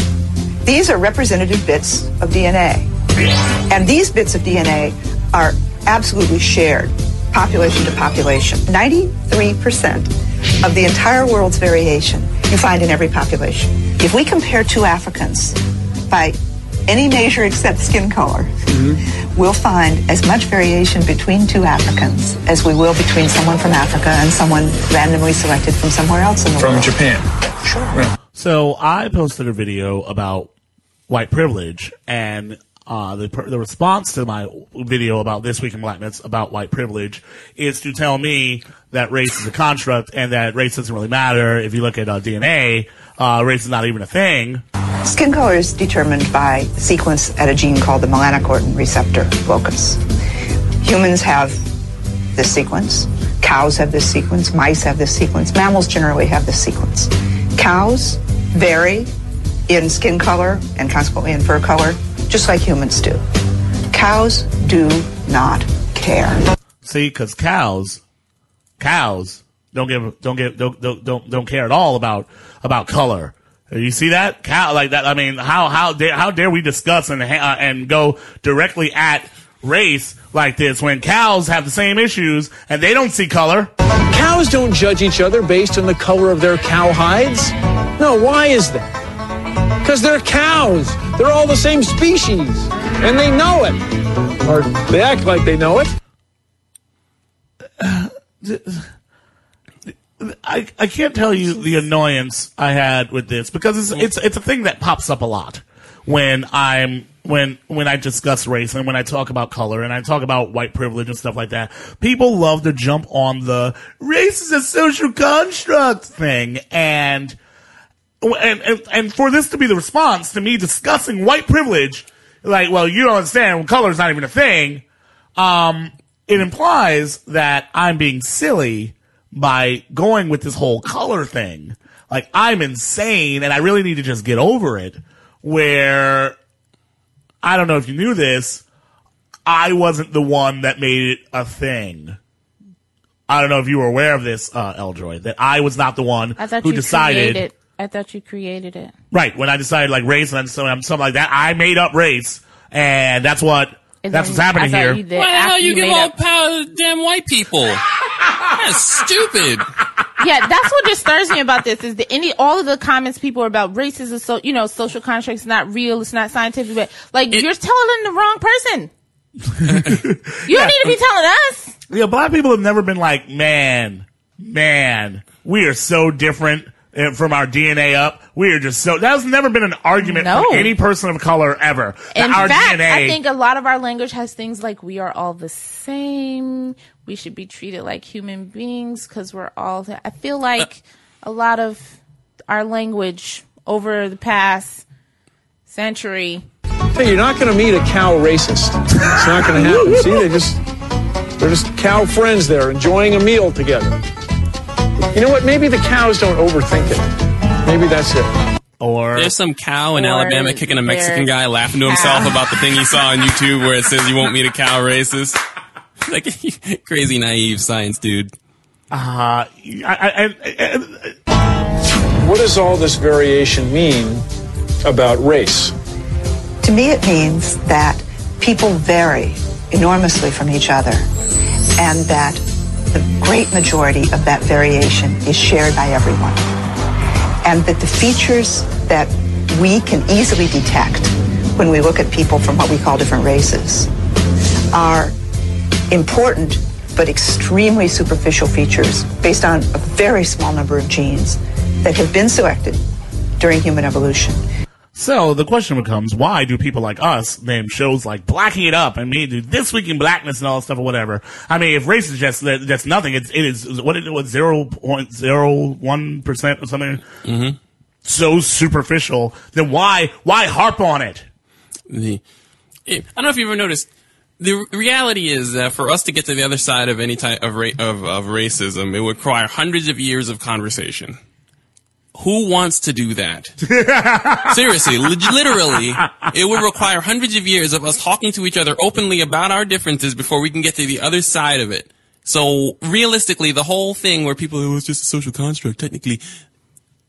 These are representative bits of DNA. And these bits of DNA are absolutely shared, population to population. 93% of the entire world's variation you find in every population. If we compare two Africans by any measure except skin color, mm-hmm. we'll find as much variation between two Africans as we will between someone from Africa and someone randomly selected from somewhere else in the From world. From Japan. Sure. So I posted a video about white privilege, and uh, the the response to my video about this week in blackness about white privilege is to tell me that race is a construct and that race doesn't really matter. If you look at uh, DNA, uh, race is not even a thing. Skin color is determined by the sequence at a gene called the melanocortin receptor locus. Humans have this sequence. Cows have this sequence. Mice have this sequence. Mammals generally have this sequence. Cows vary in skin color and consequently in fur color, just like humans do. Cows do not care. See, because cows, cows don't give don't give don't don't don't, don't care at all about about color. You see that cow like that? I mean, how how dare how dare we discuss and uh, and go directly at race like this when cows have the same issues and they don't see color? Cows don't judge each other based on the color of their cow hides. No, why is that? Because they're cows. They're all the same species. And they know it. Or they act like they know it. I, I can't tell you the annoyance I had with this because it's it's it's a thing that pops up a lot when I'm when when I discuss race and when I talk about color and I talk about white privilege and stuff like that. People love to jump on the race is a social construct thing and and and, and for this to be the response to me discussing white privilege, like, well, you don't understand, color is not even a thing. Um, it implies that I'm being silly by going with this whole color thing. Like I'm insane and I really need to just get over it. Where I don't know if you knew this, I wasn't the one that made it a thing. I don't know if you were aware of this, uh, Eldroy, that I was not the one I thought who you decided. created. I thought you created it. Right, when I decided like race and something, something like that, I made up race, and that's what And that's what's happening here. you did Why the hell after you give all up- power to damn white people? That's stupid. yeah, that's what disturbs me about this is that any all of the comments people are about racism, so you know, social constructs not real, it's not scientific, but like you're telling the wrong person. you don't need to be telling us. Yeah, black people have never been like, man, man, we are so different uh, from our DNA up. We are just so. That has never been an argument No. from any person of color ever. In our fact, DNA. I think a lot of our language has things like we are all the same. We should be treated like human beings because we're all. I feel like a lot of our language over the past century. Hey, you're not going to meet a cow racist. It's not going to happen. See, they just they're just cow friends there enjoying a meal together. You know what? Maybe the cows don't overthink it. Maybe that's it. Or There's some cow in Alabama kicking a Mexican guy laughing to himself about the thing he saw on YouTube where it says you won't meet a cow racist. Like crazy naive science dude. Uh, I, I, I, I, What does all this variation mean about race? To me, it means that people vary enormously from each other, and that the great majority of that variation is shared by everyone. And that the features that we can easily detect when we look at people from what we call different races are important but extremely superficial features based on a very small number of genes that have been selected during human evolution. So the question becomes, why do people like us name shows like Blacking It Up and me do This Week in Blackness and all that stuff or whatever? I mean, if race is just that's nothing, it's it is what it was zero point zero one percent or something. Mm-hmm. So superficial, then why why harp on it? The, I don't know if you've ever noticed the reality is that for us to get to the other side of any type of, ra- of, of racism, it would require hundreds of years of conversation. Who wants to do that? Seriously, literally, it would require hundreds of years of us talking to each other openly about our differences before we can get to the other side of it. So realistically, the whole thing where people, oh, it's just a social construct, technically,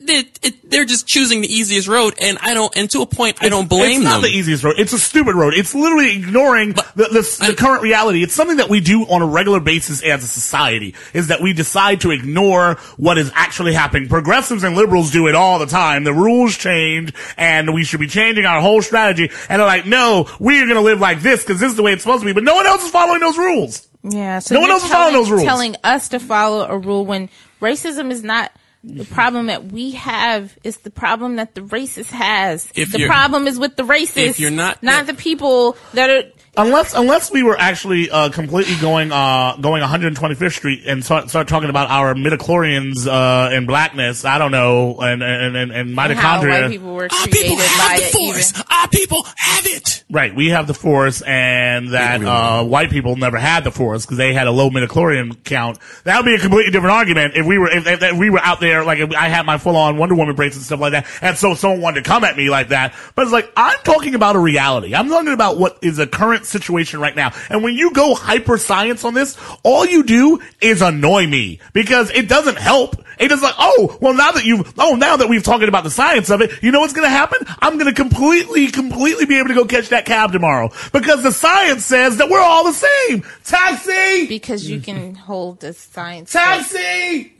they, it, they're just choosing the easiest road, and I don't, and to a point, I don't blame them. it's not them. the easiest road. It's a stupid road. It's literally ignoring the, the, the current reality. It's something that we do on a regular basis as a society, is that we decide to ignore what is actually happening. Progressives and liberals do it all the time. The rules change, and we should be changing our whole strategy. And they're like, no, we're gonna live like this, because this is the way it's supposed to be. But no one else is following those rules. Yeah, so No one you're else is following those rules. Telling us to follow a rule when racism is not the problem that we have. is the problem that the racist has. If the problem is with the racist. if you're not- not the people that are. Unless unless we were actually uh, completely going uh, going 125th Street and start, start talking about our midichlorians uh, and blackness, I don't know, and and and, and and how mitochondria. white people were created by it. Even. Our people have it. Right, we have the force, and that uh, white people never had the force because they had a low midichlorian count. That would be a completely different argument if we were if, if, if we were out there like if I had my full on Wonder Woman bracelet and stuff like that, and so someone wanted to come at me like that. But it's like I'm talking about a reality. I'm talking about what is a current situation right now. And when you go hyper science on this, all you do is annoy me because it doesn't help. It is like, oh, well, now that you've, oh, now that we've talked about the science of it, you know what's going to happen? I'm going to completely, completely be able to go catch that cab tomorrow because the science says that we're all the same. Taxi! Because you can hold the science. Taxi!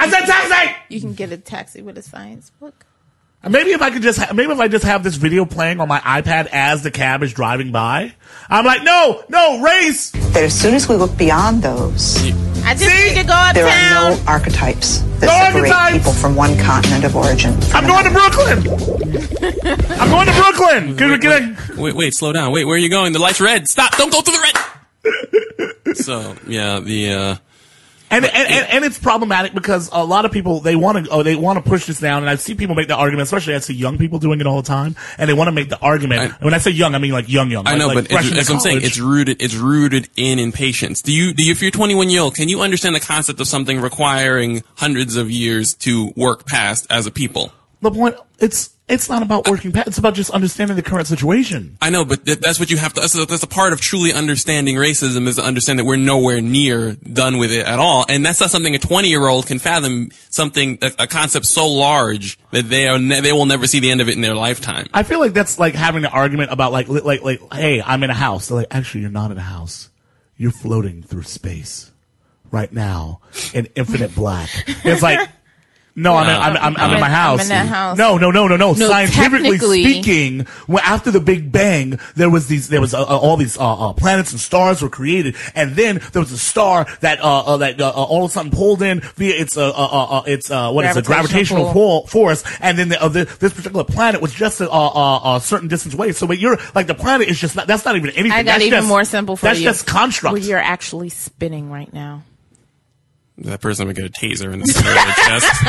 I said taxi! You can get a taxi with a science book. Maybe if I could just, ha- maybe if I just have this video playing on my iPad as the cab is driving by, I'm like, no, no, race! That as soon as we look beyond those, I just need to go uptown. there are no archetypes that No separate archetypes! people from one continent of origin. I'm going to Brooklyn! I'm going to Brooklyn! Can we get a, Wait, wait, slow down. Wait, where are you going? The light's red. Stop! Don't go through the red. so yeah, the uh, And, and, and, and it's problematic because a lot of people they want to oh they want to push this down and I see people make the argument especially I see young people doing it all the time and they want to make the argument and when I say young I mean like young young I like- know, like but fresh it's, as I'm saying, it's rooted. It's rooted in impatience. Do you? Do you? If you're 21 year old, can you understand the concept of something requiring hundreds of years to work past as a people? the point it's it's not about working past it's about just understanding the current situation I know, but that's what you have to. That's, a- that's a part of truly understanding racism is to understand that we're nowhere near done with it at all, and that's not something a 20 year old can fathom. Something a, a concept so large that they are ne- they will never see the end of it in their lifetime. I feel like that's like having an argument about like li- like like hey I'm in a house They're like actually you're not in a house you're floating through space right now in infinite black it's like no, I'm, in, I'm, I'm, I'm in my house. I'm in that house. No, no, no, no, no. No, Scientifically speaking, when, after the Big Bang, there was these, there was uh, uh, all these uh, uh, planets and stars were created, and then there was a star that uh, uh, that all of a sudden pulled in via its uh, uh, uh, uh, its uh, what is it, Gravitational gravitational pull, force, and then the, uh, the, this particular planet was just a, uh, uh, a certain distance away. So, but you're like the planet is just not, that's not even anything. I got That's even just- more simple for that's you. just constructs. Where you're actually spinning right now. That person would get a taser in the center of their chest.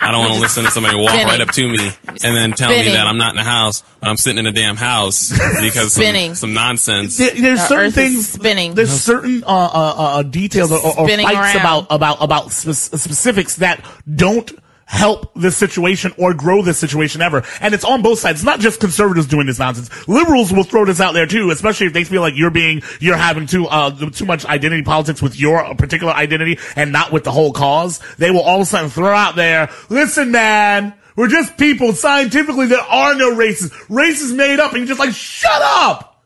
I don't want to listen to somebody walk Spinning. right up to me and then tell me that I'm not in a house, but I'm sitting in a damn house because some, Spinning. some nonsense. There- there's The certain Earth is things spinning. There's certain uh, uh, uh, details or, or Spinning fights around. about about about spe- specifics that don't help this situation or grow this situation ever. And it's on both sides. It's not just conservatives doing this nonsense. Liberals will throw this out there too, especially if they feel like you're being you're having too uh too much identity politics with your particular identity and not with the whole cause. They will all of a sudden throw out there, listen, man. We're just people. Scientifically, there are no races. Race is made up, and you're just like, shut up.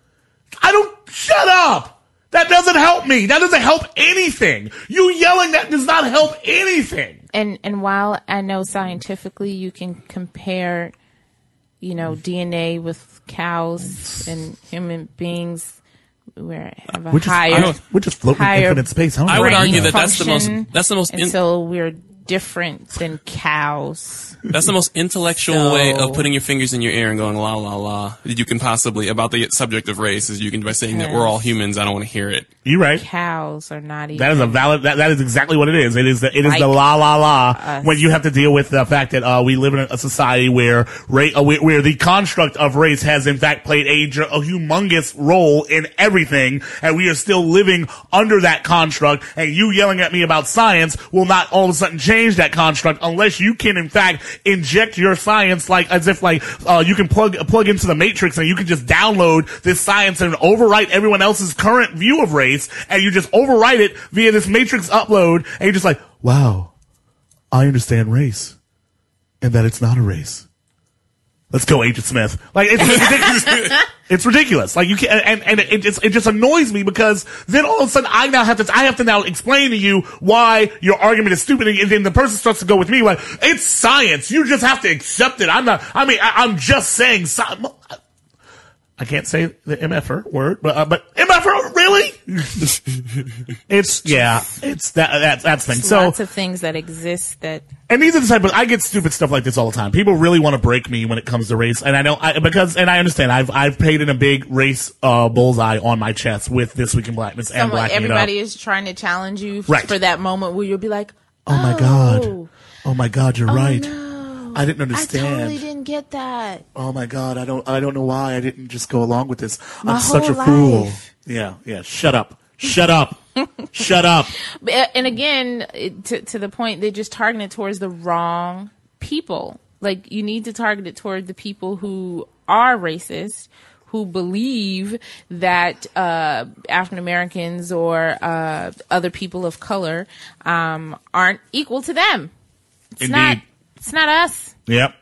I don't shut up. That doesn't help me. That doesn't help anything. You yelling that does not help anything. And and while I know scientifically you can compare, you know, DNA with cows and human beings, where have a We're just- I higher, we're just floating in higher infinite space, huh? I would argue that that's the most function that's the most in- until we're different than cows. That's the most intellectual So- way of putting your fingers in your ear and going la la la that you can possibly about the subject of race is you can by saying that we're all humans. I don't want to hear it. You're right. Cows are not even. That is a valid. That, that is exactly what it is. It is the it is Like the la la la us. when you have to deal with the fact that uh, we live in a society where race uh, where, where the construct of race has in fact played a, a humongous role in everything, and we are still living under that construct. And you yelling at me about science will not all of a sudden change that construct unless you can in fact inject your science like as if like uh, you can plug plug into the matrix and you can just download this science and overwrite everyone else's current view of race and you just overwrite it via this matrix upload and you're just like wow i understand race and that it's not a race let's go agent smith. Like it's ridiculous. It's ridiculous. Like you can't and, and it just it just annoys me because then all of a sudden i now have to i have to now explain to you why your argument is stupid and then the person starts to go with me like it's science. You just have to accept it. I'm not i mean I, i'm just saying I can't say the MFR word, but uh, but MFR really? it's yeah, it's that that's that's the thing. So lots of things that exist that and these are the type of I get stupid stuff like this all the time. People really want to break me when it comes to race, and I know I, because and I understand. I've I've painted a big race uh, bullseye on my chest with this week in blackness and someone, blacking it up. everybody is trying to challenge you f- Right. for that moment where you'll be like, Oh my god! Oh my god! You're Oh, right. no. I didn't understand. I totally didn't get that. Oh my god! I don't I don't know why I didn't just go along with this. My I'm such a whole fool. Yeah, yeah. Shut up. Shut up. Shut up. Uh, and again, to, to the point, they're just targeting it towards the wrong people. Like, you need to target it toward the people who are racist, who believe that uh, African Americans or uh, other people of color um, aren't equal to them. It's not. Indeed. It's not us. Yep.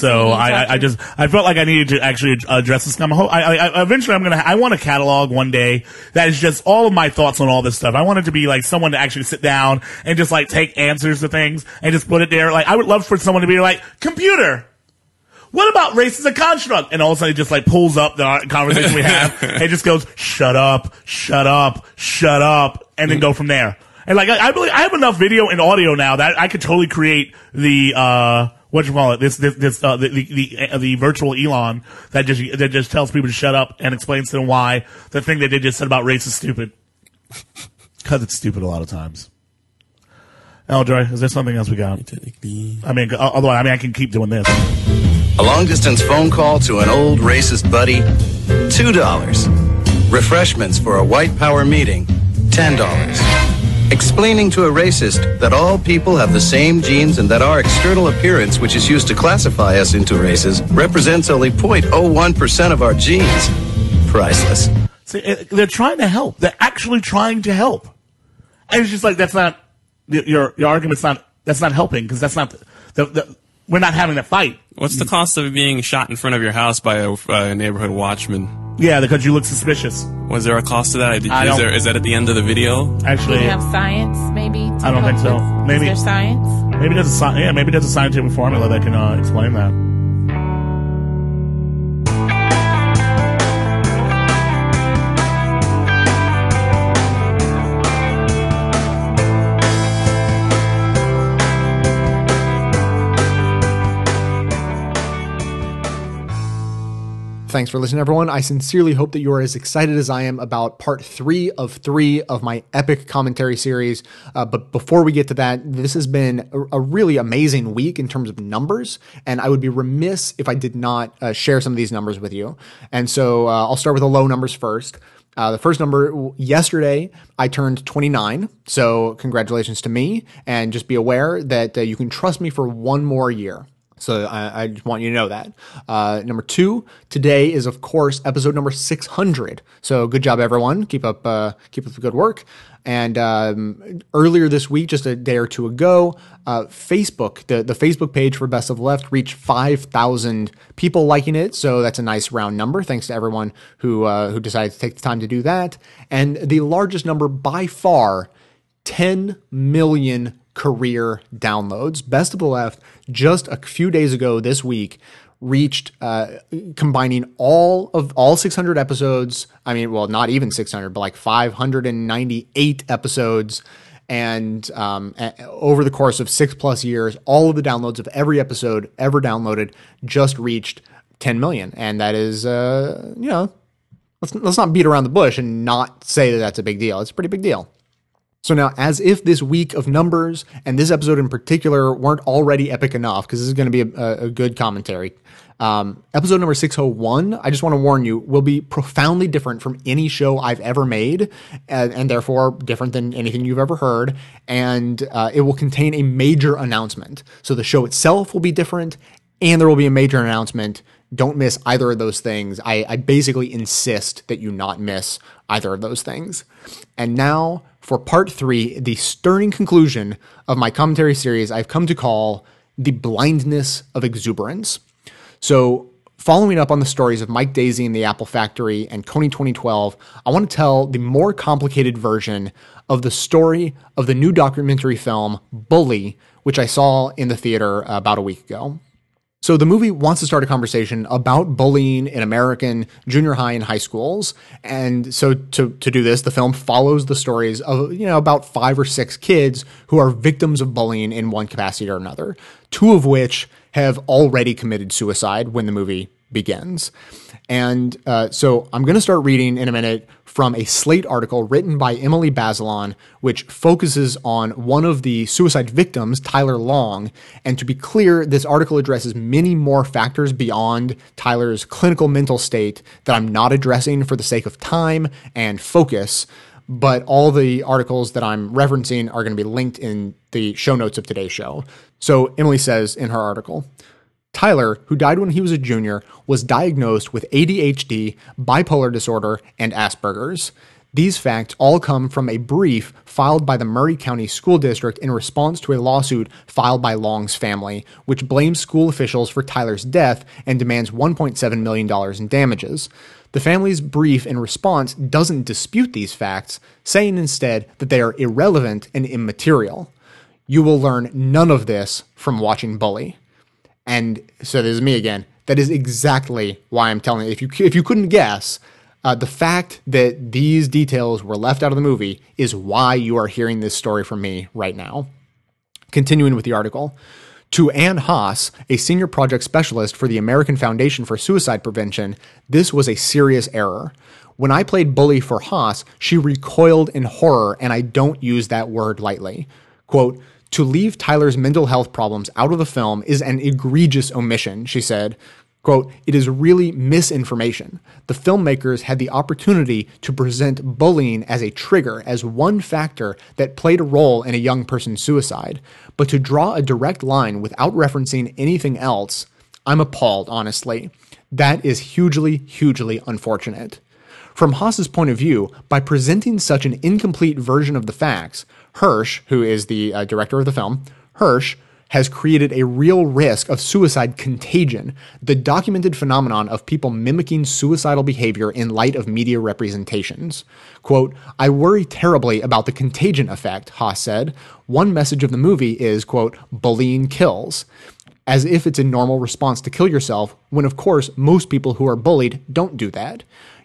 So we need to I, I, I just I felt like I needed to actually address this. I'm, I, I, I eventually I'm gonna I want a catalog one day that is just all of my thoughts on all this stuff. I want it to be like someone to actually sit down and just like take answers to things and just put it there. Like I would love for someone to be like computer. What about race as a construct? And all of a sudden it just like pulls up the conversation we have and it just goes, shut up, shut up, shut up, and then go from there. And like, I, I believe I have enough video and audio now that I could totally create the, uh, what you call it? This, this, this, uh, the, the, the, uh, the virtual Elon that just, that just tells people to shut up and explains to them why the thing that they just said about race is stupid. Cause it's stupid a lot of times. Eldroy, is there something else we got? I mean, otherwise, I mean, I can keep doing this. A long distance phone call to an old racist buddy, $2. Refreshments for a white power meeting, $10. Explaining to a racist that all people have the same genes and that our external appearance, which is used to classify us into races, represents only 0.01% of our genes. Priceless. See, eh, they're trying to help. They're actually trying to help. And it's just like that's not your your argument's not that's not helping because that's not the, the, the we're not having a fight. What's the cost of being shot in front of your house by a, a neighborhood watchman? Yeah, because you look suspicious. Was there a cost to that? Did, I is, don't- there, is that at the end of the video? Do Actually, you have science, maybe? I don't think so. with- Maybe Is there science? Maybe there's a yeah, maybe there's a scientific formula that can uh, explain that. Thanks for listening, everyone. I sincerely hope that you are as excited as I am about part three of three of my epic commentary series. Uh, but before we get to that, this has been a, really amazing week in terms of numbers, and I would be remiss if I did not uh, share some of these numbers with you. And so uh, I'll start with the low numbers first. Uh, the first number yesterday, I turned 29. So congratulations to me, and just be aware that uh, you can trust me for one more year. So I, I just want you to know that. Uh, number two, today is of course episode number 600. So good job, everyone. Keep up, uh, keep up the good work. And um, earlier this week, just a day or two ago, uh, Facebook, the, the Facebook page for Best of Left reached 5,000 people liking it. So that's a nice round number. Thanks to everyone who uh, who decided to take the time to do that. And the largest number by far 10 million career downloads. Best of the Left, just a few days ago this week, reached uh, combining all of all 600 episodes. I mean, well, not even 600, but like 598 episodes. and um, over the course of six plus years, all of the downloads of every episode ever downloaded just reached 10 million, and that is, uh, you know, let's let's not beat around the bush and not say that that's a big deal. It's a pretty big deal. So now, as if this week of numbers and this episode in particular weren't already epic enough, because this is going to be a, a good commentary. Um, episode number 601, I just want to warn you, will be profoundly different from any show I've ever made, and, and therefore different than anything you've ever heard. And uh, it will contain a major announcement. So the show itself will be different, and there will be a major announcement. Don't miss either of those things. I, I basically insist that you not miss either of those things. And now for part three, the stirring conclusion of my commentary series, I've come to call The Blindness of Exuberance. So, following up on the stories of Mike Daisey and the Apple Factory and Kony 2012, I want to tell the more complicated version of the story of the new documentary film Bully, which I saw in the theater about a week ago. So the movie wants to start a conversation about bullying in American junior high and high schools. And so to, to do this, the film follows the stories of, you know, about five or six kids who are victims of bullying in one capacity or another, two of which have already committed suicide when the movie begins. And uh, so I'm going to start reading in a minute from a Slate article written by Emily Bazelon, which focuses on one of the suicide victims, Tyler Long. And to be clear, this article addresses many more factors beyond Tyler's clinical mental state that I'm not addressing for the sake of time and focus. But all the articles that I'm referencing are going to be linked in the show notes of today's show. So Emily says in her article, Tyler, who died when he was a junior, was diagnosed with ADHD, bipolar disorder, and Asperger's. These facts all come from a brief filed by the Murray County School District in response to a lawsuit filed by Long's family, which blames school officials for Tyler's death and demands $1.7 million in damages. The family's brief in response doesn't dispute these facts, saying instead that they are irrelevant and immaterial. You will learn none of this from watching Bully. And so this is me again. That is exactly why I'm telling you. If you if you couldn't guess, uh, the fact that these details were left out of the movie is why you are hearing this story from me right now. Continuing with the article. To Ann Haas, a senior project specialist for the American Foundation for Suicide Prevention, this was a serious error. When I played bully for Haas, she recoiled in horror, and I don't use that word lightly. Quote, to leave Tyler's mental health problems out of the film is an egregious omission, she said. Quote, it is really misinformation. The filmmakers had the opportunity to present bullying as a trigger, as one factor that played a role in a young person's suicide. But to draw a direct line without referencing anything else, I'm appalled, honestly. That is hugely, hugely unfortunate. From Haas's point of view, by presenting such an incomplete version of the facts, Hirsch, who is the uh, director of the film, Hirsch has created a real risk of suicide contagion, the documented phenomenon of people mimicking suicidal behavior in light of media representations. Quote, I worry terribly about the contagion effect, Haas said. One message of the movie is, quote, bullying kills. As if it's a normal response to kill yourself, when of course most people who are bullied don't do that.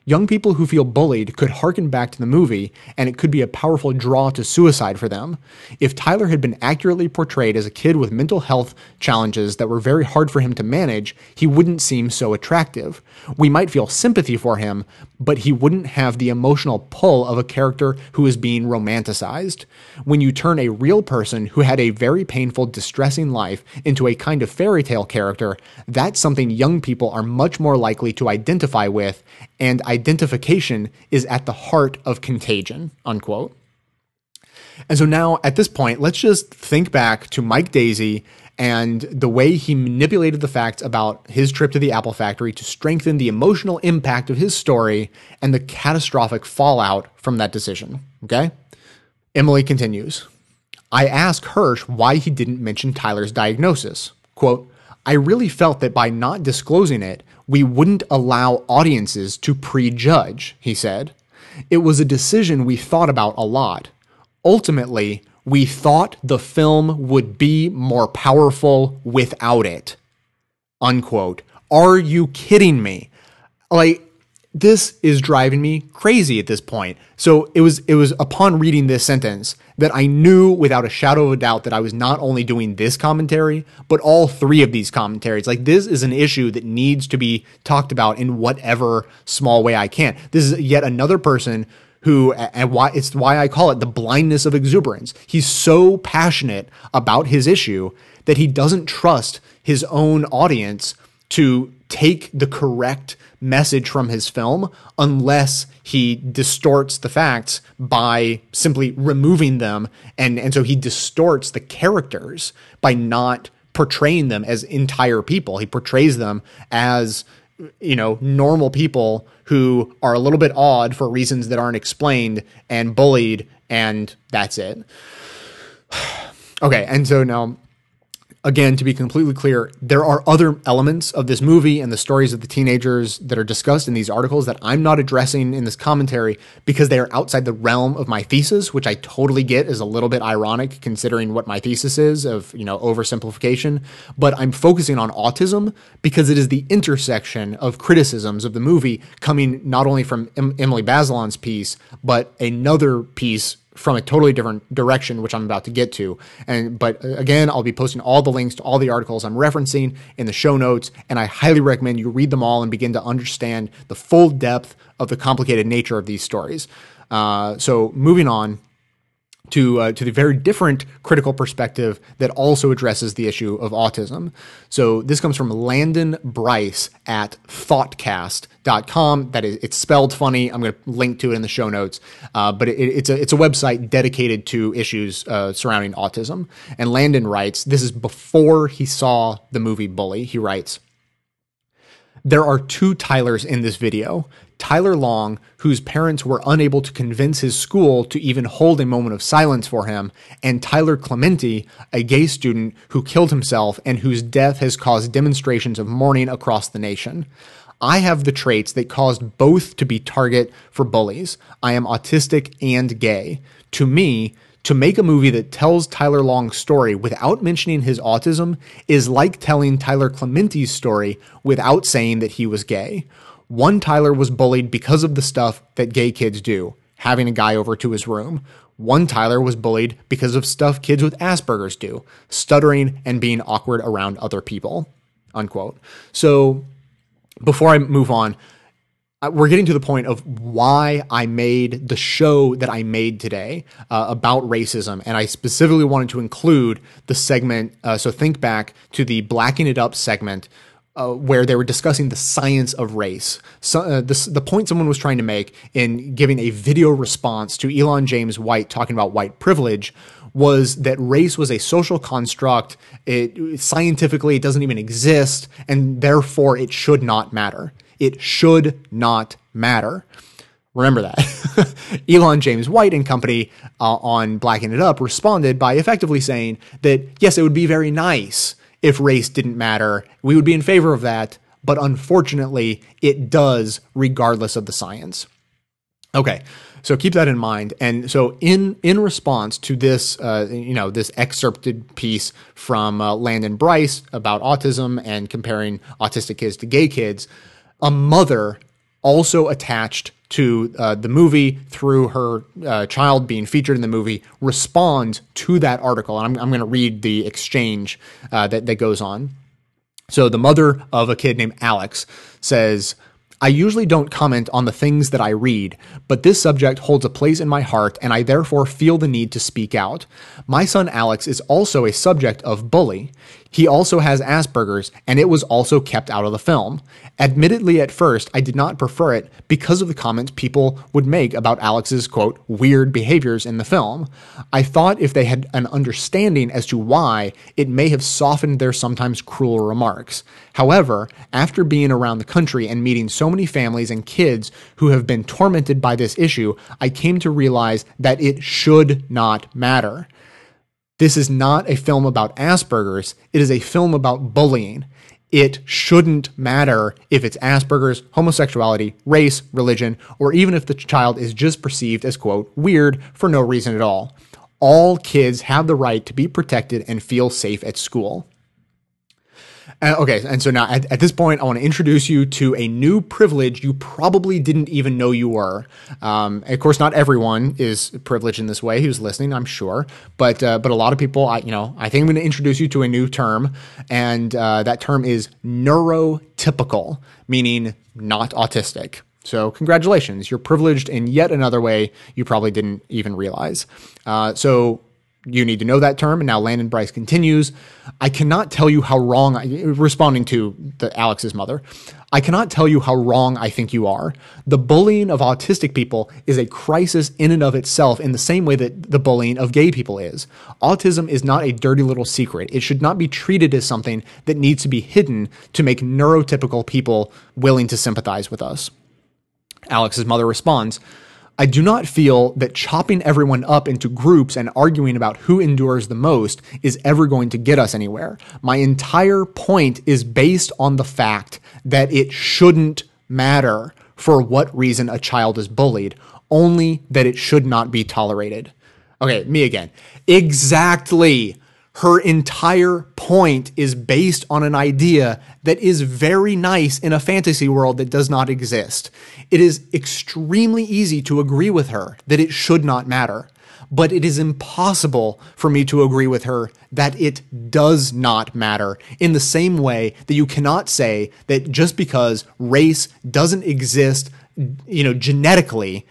Young people who feel bullied could harken back to the movie, and it could be a powerful draw to suicide for them. If Tyler had been accurately portrayed as a kid with mental health challenges that were very hard for him to manage, he wouldn't seem so attractive. We might feel sympathy for him, but he wouldn't have the emotional pull of a character who is being romanticized. When you turn a real person who had a very painful, distressing life into a kind of fairy tale character, that's something young people are much more likely to identify with, and identification is at the heart of contagion, unquote. And so now at this point, let's just think back to Mike Daisey and the way he manipulated the facts about his trip to the Apple factory to strengthen the emotional impact of his story and the catastrophic fallout from that decision. Okay? Emily continues. I asked Hirsch why he didn't mention Tyler's diagnosis. Quote, I really felt that by not disclosing it, we wouldn't allow audiences to prejudge, he said. It was a decision we thought about a lot. Ultimately, we thought the film would be more powerful without it. Unquote. Are you kidding me? Like, this is driving me crazy at this point. So it was it was upon reading this sentence that I knew without a shadow of a doubt that I was not only doing this commentary, but all three of these commentaries. Like this is an issue that needs to be talked about in whatever small way I can. This is yet another person who and why it's why I call it the blindness of exuberance. He's so passionate about his issue that he doesn't trust his own audience to take the correct message from his film unless he distorts the facts by simply removing them. And and so he distorts the characters by not portraying them as entire people. He portrays them as you know normal people who are a little bit odd for reasons that aren't explained and bullied and that's it. Okay and so now again, to be completely clear, there are other elements of this movie and the stories of the teenagers that are discussed in these articles that I'm not addressing in this commentary because they are outside the realm of my thesis, which I totally get is a little bit ironic considering what my thesis is of, you know, oversimplification. But I'm focusing on autism because it is the intersection of criticisms of the movie coming not only from em- Emily Bazelon's piece, but another piece from a totally different direction, which I'm about to get to. And but uh, again, I'll be posting all the links to all the articles I'm referencing in the show notes, and I highly recommend you read them all and begin to understand the full depth of the complicated nature of these stories. Uh, so moving on to uh, to the very different critical perspective that also addresses the issue of autism. So this comes from Landon Bryce at thautcast.com. That is, it's spelled funny. I'm going to link to it in the show notes. Uh, but it, it's a it's a website dedicated to issues uh, surrounding autism. And Landon writes, this is before he saw the movie Bully. He writes. There are two Tylers in this video. Tyler Long, whose parents were unable to convince his school to even hold a moment of silence for him, and Tyler Clementi, a gay student who killed himself and whose death has caused demonstrations of mourning across the nation. I have the traits that caused both to be target for bullies. I am autistic and gay. To me, to make a movie that tells Tyler Long's story without mentioning his autism is like telling Tyler Clementi's story without saying that he was gay. One Tyler was bullied because of the stuff that gay kids do, having a guy over to his room. One Tyler was bullied because of stuff kids with Asperger's do, stuttering and being awkward around other people. Unquote. So before I move on, we're getting to the point of why I made the show that I made today uh, about racism. And I specifically wanted to include the segment. Uh, so think back to the Blacking It Up segment uh, where they were discussing the science of race. So, uh, this, the point someone was trying to make in giving a video response to Elon James White talking about white privilege was that race was a social construct. It scientifically it doesn't even exist, and therefore it should not matter. It should not matter. Remember that. Elon James White and company uh, on Blacking It Up responded by effectively saying that yes, it would be very nice if race didn't matter. We would be in favor of that, but unfortunately, it does regardless of the science. Okay, so keep that in mind. And so, in in response to this, uh, you know, this excerpted piece from uh, Landon Bryce about autism and comparing autistic kids to gay kids, a mother also attached to uh, the movie through her uh, child being featured in the movie respond to that article. And I'm, I'm going to read the exchange uh, that, that goes on. So the mother of a kid named Alex says, I usually don't comment on the things that I read, but this subject holds a place in my heart and I therefore feel the need to speak out. My son Alex is also a subject of bully. He also has Asperger's, and it was also kept out of the film. Admittedly, at first, I did not prefer it because of the comments people would make about Alex's, quote, weird behaviors in the film. I thought if they had an understanding as to why, it may have softened their sometimes cruel remarks. However, after being around the country and meeting so many families and kids who have been tormented by this issue, I came to realize that it should not matter. This is not a film about Asperger's, it is a film about bullying. It shouldn't matter if it's Asperger's, homosexuality, race, religion, or even if the child is just perceived as, quote, weird for no reason at all. All kids have the right to be protected and feel safe at school. Uh, okay, and so now at, at this point, I want to introduce you to a new privilege you probably didn't even know you were. Um, of course, not everyone is privileged in this way who's listening, I'm sure, but uh, but a lot of people, I you know, I think I'm going to introduce you to a new term, and uh, that term is neurotypical, meaning not autistic. So, congratulations, you're privileged in yet another way you probably didn't even realize. Uh, so, you need to know that term. And now Landon Bryce continues. I cannot tell you how wrong, I, responding to the Alex's mother, I cannot tell you how wrong I think you are. The bullying of autistic people is a crisis in and of itself in the same way that the bullying of gay people is. Autism is not a dirty little secret. It should not be treated as something that needs to be hidden to make neurotypical people willing to sympathize with us. Alex's mother responds, I do not feel that chopping everyone up into groups and arguing about who endures the most is ever going to get us anywhere. My entire point is based on the fact that it shouldn't matter for what reason a child is bullied, only that it should not be tolerated. Okay, me again. Exactly. Her entire point is based on an idea that is very nice in a fantasy world that does not exist. It is extremely easy to agree with her that it should not matter, but it is impossible for me to agree with her that it does not matter in the same way that you cannot say that just because race doesn't exist, you know, genetically,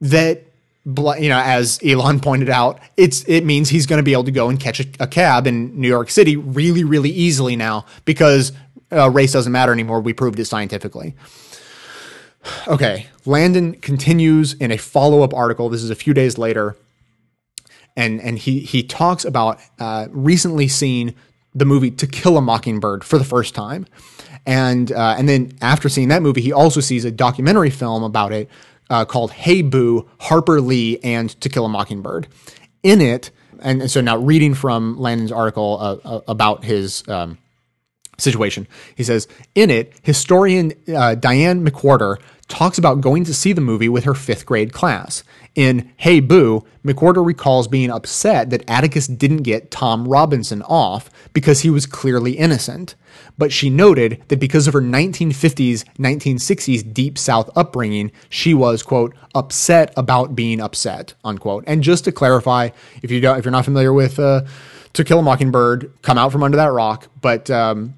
that you know, as Elon pointed out, it's it means he's going to be able to go and catch a, a, cab in New York City really, really easily now because uh, race doesn't matter anymore. We proved it scientifically. Okay, Landon continues in a follow up article. This is a few days later, and and he he talks about uh, recently seeing the movie To Kill a Mockingbird for the first time, and uh, and then after seeing that movie, he also sees a documentary film about it uh, called Hey Boo, Harper Lee, and To Kill a Mockingbird. In it, and, so now reading from Landon's article uh, uh, about his um, situation, he says, in it, historian uh, Diane McWhorter talks about going to see the movie with her fifth grade class. In Hey Boo, McWhorter recalls being upset that Atticus didn't get Tom Robinson off because he was clearly innocent. But she noted that because of her 1950s, 1960s Deep South upbringing, she was, quote, upset about being upset, unquote. And just to clarify, if, you don't, if you're not familiar with uh, To Kill a Mockingbird, come out from under that rock. But um,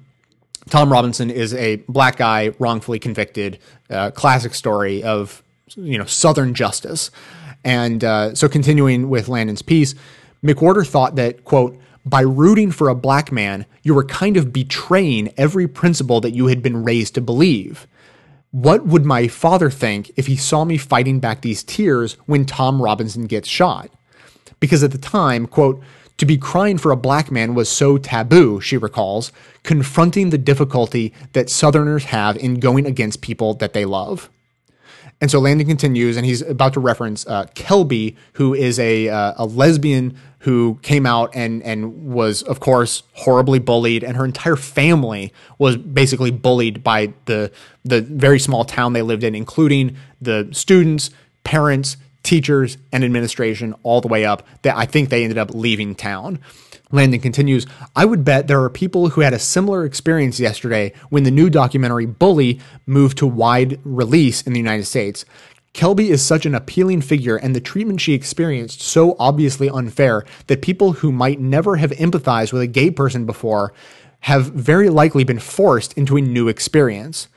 Tom Robinson is a black guy wrongfully convicted, uh, classic story of you know Southern justice. And uh, so, continuing with Landon's piece, McWhorter thought that, quote, by rooting for a black man, you were kind of betraying every principle that you had been raised to believe. What would my father think if he saw me fighting back these tears when Tom Robinson gets shot? Because at the time, quote, to be crying for a black man was so taboo, she recalls, confronting the difficulty that Southerners have in going against people that they love. And so Landon continues, and he's about to reference uh, Kelby, who is a uh, a lesbian who came out and and was, of course, horribly bullied, and her entire family was basically bullied by the the very small town they lived in, including the students, parents, teachers, and administration, all the way up. That I think they ended up leaving town. Landon continues, I would bet there are people who had a similar experience yesterday when the new documentary Bully moved to wide release in the United States. Kelby is such an appealing figure, and the treatment she experienced so obviously unfair that people who might never have empathized with a gay person before have very likely been forced into a new experience.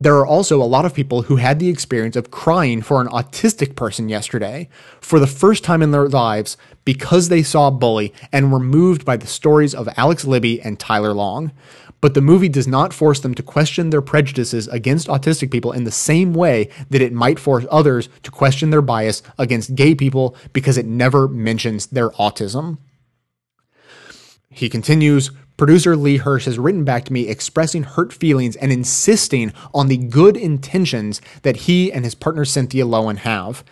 There are also a lot of people who had the experience of crying for an autistic person yesterday for the first time in their lives because they saw Bully and were moved by the stories of Alex Libby and Tyler Long. But the movie does not force them to question their prejudices against autistic people in the same way that it might force others to question their bias against gay people because it never mentions their autism. He continues, Producer Lee Hirsch has written back to me expressing hurt feelings and insisting on the good intentions that he and his partner Cynthia Lowen have.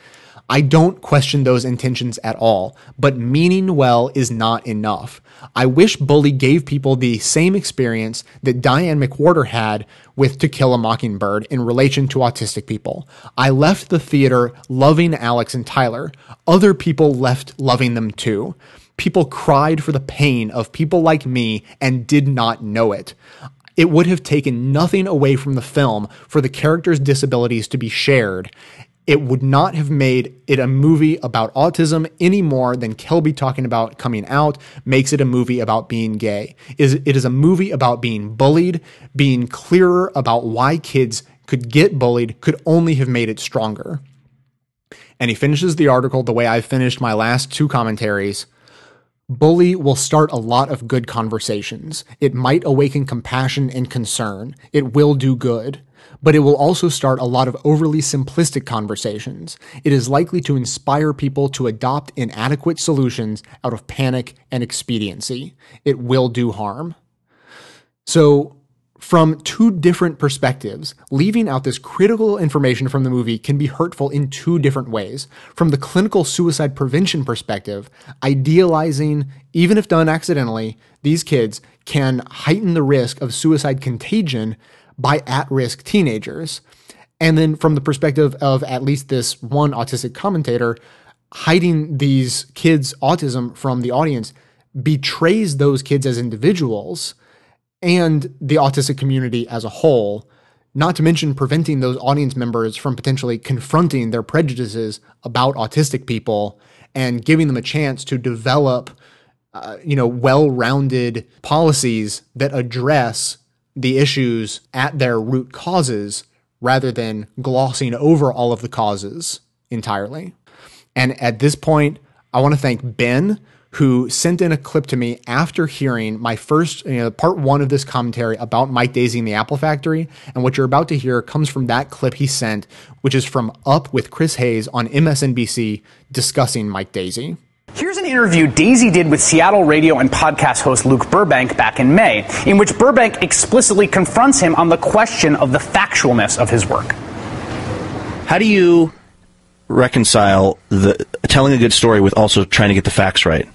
I don't question those intentions at all, but meaning well is not enough. I wish Bully gave people the same experience that Diane McWhorter had with To Kill a Mockingbird in relation to autistic people. I left the theater loving Alex and Tyler. Other people left loving them too. People cried for the pain of people like me and did not know it. It would have taken nothing away from the film for the characters' disabilities to be shared. It would not have made it a movie about autism any more than Kelby talking about coming out makes it a movie about being gay. Is it is a movie about being bullied, being clearer about why kids could get bullied could only have made it stronger. And he finishes the article the way I finished my last two commentaries. Bully will start a lot of good conversations. It might awaken compassion and concern. It will do good. But it will also start a lot of overly simplistic conversations. It is likely to inspire people to adopt inadequate solutions out of panic and expediency. It will do harm. So, from two different perspectives, leaving out this critical information from the movie can be hurtful in two different ways. From the clinical suicide prevention perspective, idealizing, even if done accidentally, these kids can heighten the risk of suicide contagion by at risk teenagers. And then from the perspective of at least this one autistic commentator, hiding these kids' autism from the audience betrays those kids as individuals and the autistic community as a whole, not to mention preventing those audience members from potentially confronting their prejudices about autistic people and giving them a chance to develop uh, you know well-rounded policies that address the issues at their root causes rather than glossing over all of the causes entirely. And at this point, I want to thank Ben who sent in a clip to me after hearing my first, you know, part one of this commentary about Mike Daisey and the Apple Factory. And what you're about to hear comes from that clip he sent, which is from Up with Chris Hayes on MSNBC discussing Mike Daisey. Here's an interview Daisey did with Seattle radio and podcast host Luke Burbank back in May, in which Burbank explicitly confronts him on the question of the factualness of his work. How do you reconcile the telling a good story with also trying to get the facts right?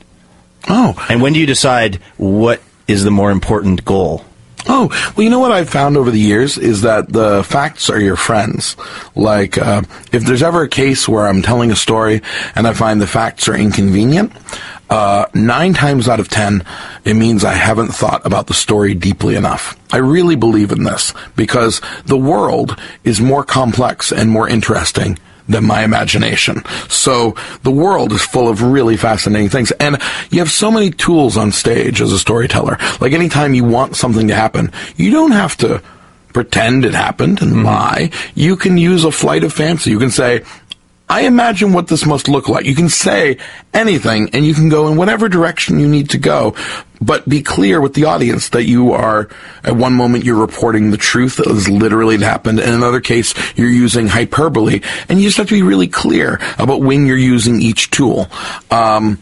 Oh. And when do you decide what is the more important goal? Oh, well, you know what I've found over the years is that the facts are your friends. Like, uh, if there's ever a case where I'm telling a story and I find the facts are inconvenient, uh, nine times out of ten, it means I haven't thought about the story deeply enough. I really believe in this because the world is more complex and more interesting than my imagination. So the world is full of really fascinating things. And you have so many tools on stage as a storyteller. Like anytime you want something to happen, you don't have to pretend it happened and mm-hmm. lie. You can use a flight of fancy. You can say, I imagine what this must look like. You can say anything and you can go in whatever direction you need to go, but be clear with the audience that you are, at one moment, you're reporting the truth that has literally happened. In another case, you're using hyperbole and you just have to be really clear about when you're using each tool. Um,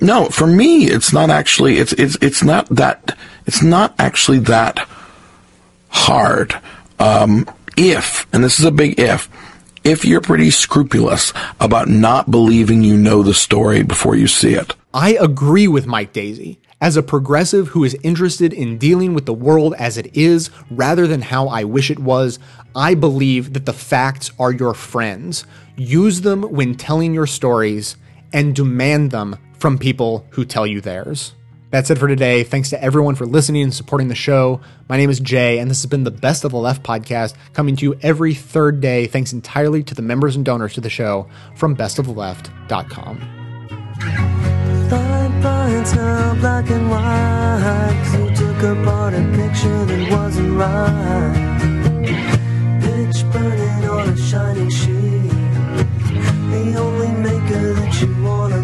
no, for me, it's not actually, it's, it's, it's not that, it's not actually that hard. Um, if, and this is a big if, if you're pretty scrupulous about not believing you know the story before you see it. I agree with Mike Daisey. As a progressive who is interested in dealing with the world as it is rather than how I wish it was, I believe that the facts are your friends. Use them when telling your stories and demand them from people who tell you theirs. That's it for today. Thanks to everyone for listening and supporting the show. My name is Jay, and this has been the Best of the Left podcast, coming to you every third day, thanks entirely to the members and donors to the show from bestoftheleft.com. Lines now black and white. you took apart a picture that wasn't right. Pitch burning on a shining sheet. The only maker that you wanna.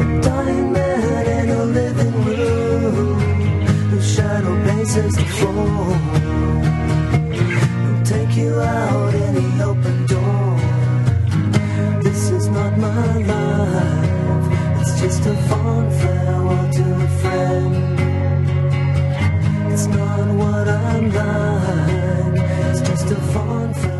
A take you out any open door. This is not my life. It's just a fond farewell to a friend. It's not what I'm like. It's just a fond farewell.